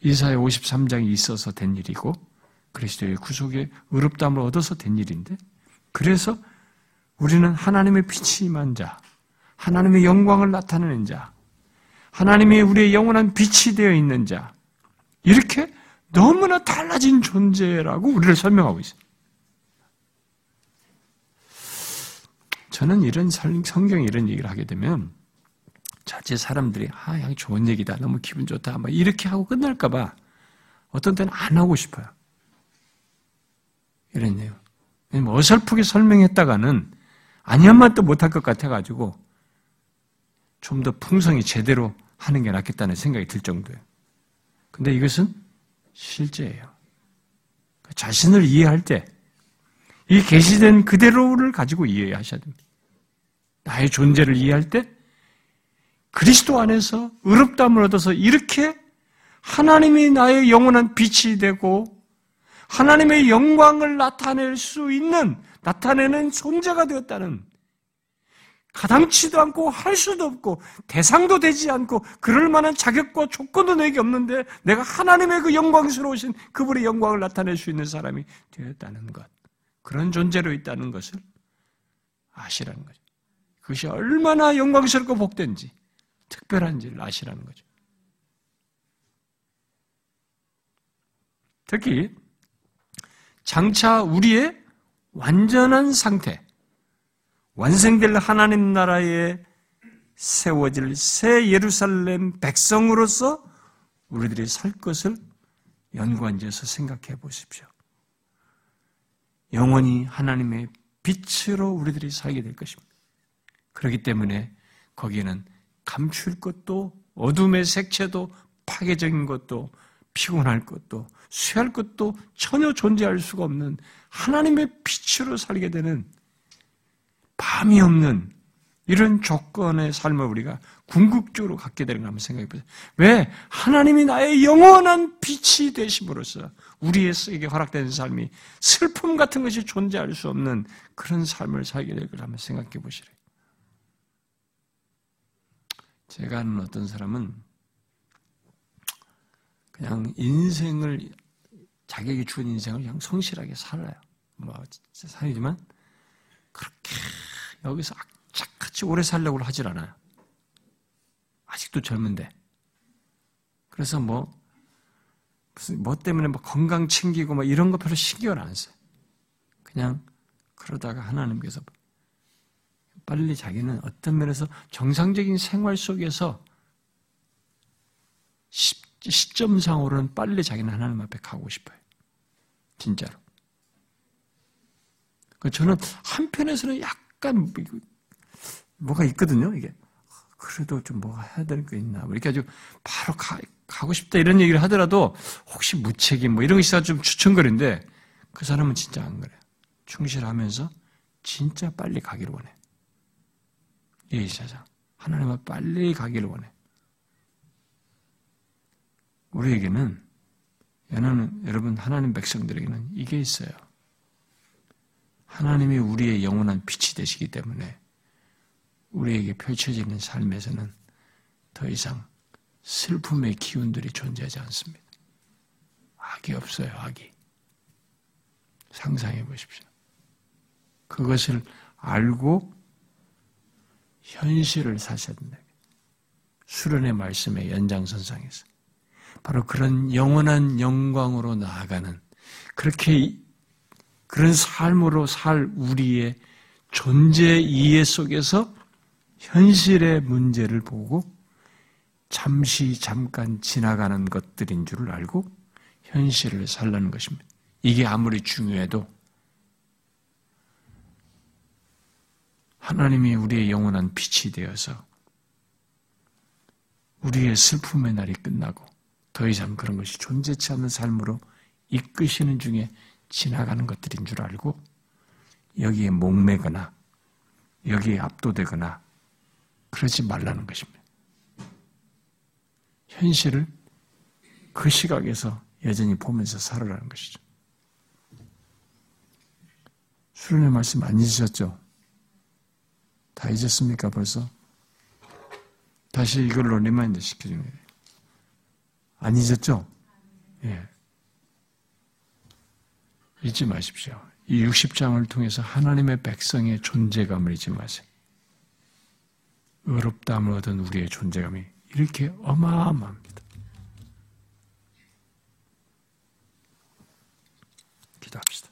이사의 53장이 있어서 된 일이고 그리스도의 구속의 의롭담을 얻어서 된 일인데 그래서 우리는 하나님의 빛이 임한 자, 하나님의 영광을 나타내는 자, 하나님이 우리의 영원한 빛이 되어 있는 자, 이렇게 너무나 달라진 존재라고 우리를 설명하고 있어요. 저는 이런 성경 이런 얘기를 하게 되면 자체 사람들이 아, 양 좋은 얘기다. 너무 기분 좋다. 막 이렇게 하고 끝날까 봐 어떤 때는 안 하고 싶어요. 이랬네요. 어설프게 설명했다가는 아니한 말도 못할 것 같아 가지고 좀 더 풍성히 제대로 하는 게 낫겠다는 생각이 들 정도예요. 근데 이것은 실제예요. 자신을 이해할 때 이 계시된 그대로를 가지고 이해하셔야 됩니다. 나의 존재를 이해할 때 그리스도 안에서 의롭다함을 얻어서 이렇게 하나님이 나의 영원한 빛이 되고 하나님의 영광을 나타낼 수 있는 나타내는 존재가 되었다는 가당치도 않고 할 수도 없고 대상도 되지 않고 그럴 만한 자격과 조건도 내게 없는데 내가 하나님의 그 영광스러우신 그분의 영광을 나타낼 수 있는 사람이 되었다는 것. 그런 존재로 있다는 것을 아시라는 거죠. 그것이 얼마나 영광스럽고 복된지 특별한지를 아시라는 거죠. 특히 장차 우리의 완전한 상태, 완성될 하나님 나라에 세워질 새 예루살렘 백성으로서 우리들이 살 것을 연관지어서 생각해 보십시오. 영원히 하나님의 빛으로 우리들이 살게 될 것입니다. 그렇기 때문에 거기에는 감출 것도 어둠의 색채도 파괴적인 것도 피곤할 것도 쇠할 것도 전혀 존재할 수가 없는 하나님의 빛으로 살게 되는 밤이 없는 이런 조건의 삶을 우리가 궁극적으로 갖게 되는 걸 한번 생각해 보세요. 왜? 하나님이 나의 영원한 빛이 되심으로써 우리에게 허락되는 삶이 슬픔 같은 것이 존재할 수 없는 그런 삶을 살게 될 걸 한번 생각해 보시래. 제가 아는 어떤 사람은 그냥 인생을 자격이 주은 인생을 그냥 성실하게 살아요. 뭐 살이지만 그렇게 여기서 악착같이 오래 살려고 하질 않아요. 아직도 젊은데. 그래서 뭐, 무슨, 뭐 때문에 뭐 건강 챙기고 뭐 이런 거 별로 신경을 안 써요. 그냥 그러다가 하나님께서 빨리 자기는 어떤 면에서 정상적인 생활 속에서 시, 점상으로는 빨리 자기는 하나님 앞에 가고 싶어요. 진짜로. 그러니까 저는 한편에서는 약 약간 뭐가 있거든요, 이게. 그래도 좀 뭐가 해야 될 게 있나. 뭐 이렇게 아주 바로 가, 가고 싶다 이런 얘기를 하더라도 혹시 무책임 뭐 이런 거 있어서 좀 추천거리는데 그 사람은 진짜 안 그래요. 충실하면서 진짜 빨리 가기를 원해. 예의사장. 하나님 앞 빨리 가기를 원해. 우리에게는 여러분 하나님 백성들에게는 이게 있어요. 하나님이 우리의 영원한 빛이 되시기 때문에 우리에게 펼쳐지는 삶에서는 더 이상 슬픔의 기운들이 존재하지 않습니다. 악이 없어요, 악이. 상상해 보십시오. 그것을 알고 현실을 사셔야. 수련의 말씀의 연장선상에서. 바로 그런 영원한 영광으로 나아가는 그렇게 그런 삶으로 살 우리의 존재 이해 속에서 현실의 문제를 보고 잠시 잠깐 지나가는 것들인 줄을 알고 현실을 살라는 것입니다. 이게 아무리 중요해도 하나님이 우리의 영원한 빛이 되어서 우리의 슬픔의 날이 끝나고 더 이상 그런 것이 존재치 않는 삶으로 이끄시는 중에 지나가는 것들인 줄 알고 여기에 목매거나 여기에 압도되거나 그러지 말라는 것입니다. 현실을 그 시각에서 여전히 보면서 살아라는 것이죠. 수련회 말씀 안 잊으셨죠? 다 잊었습니까 벌써? 다시 이걸 remind 시켜주는 거예요. 안 잊었죠? 예. 잊지 마십시오. 이 60장을 통해서 하나님의 백성의 존재감을 잊지 마세요. 의롭다함을 얻은 우리의 존재감이 이렇게 어마어마합니다. 기도합시다.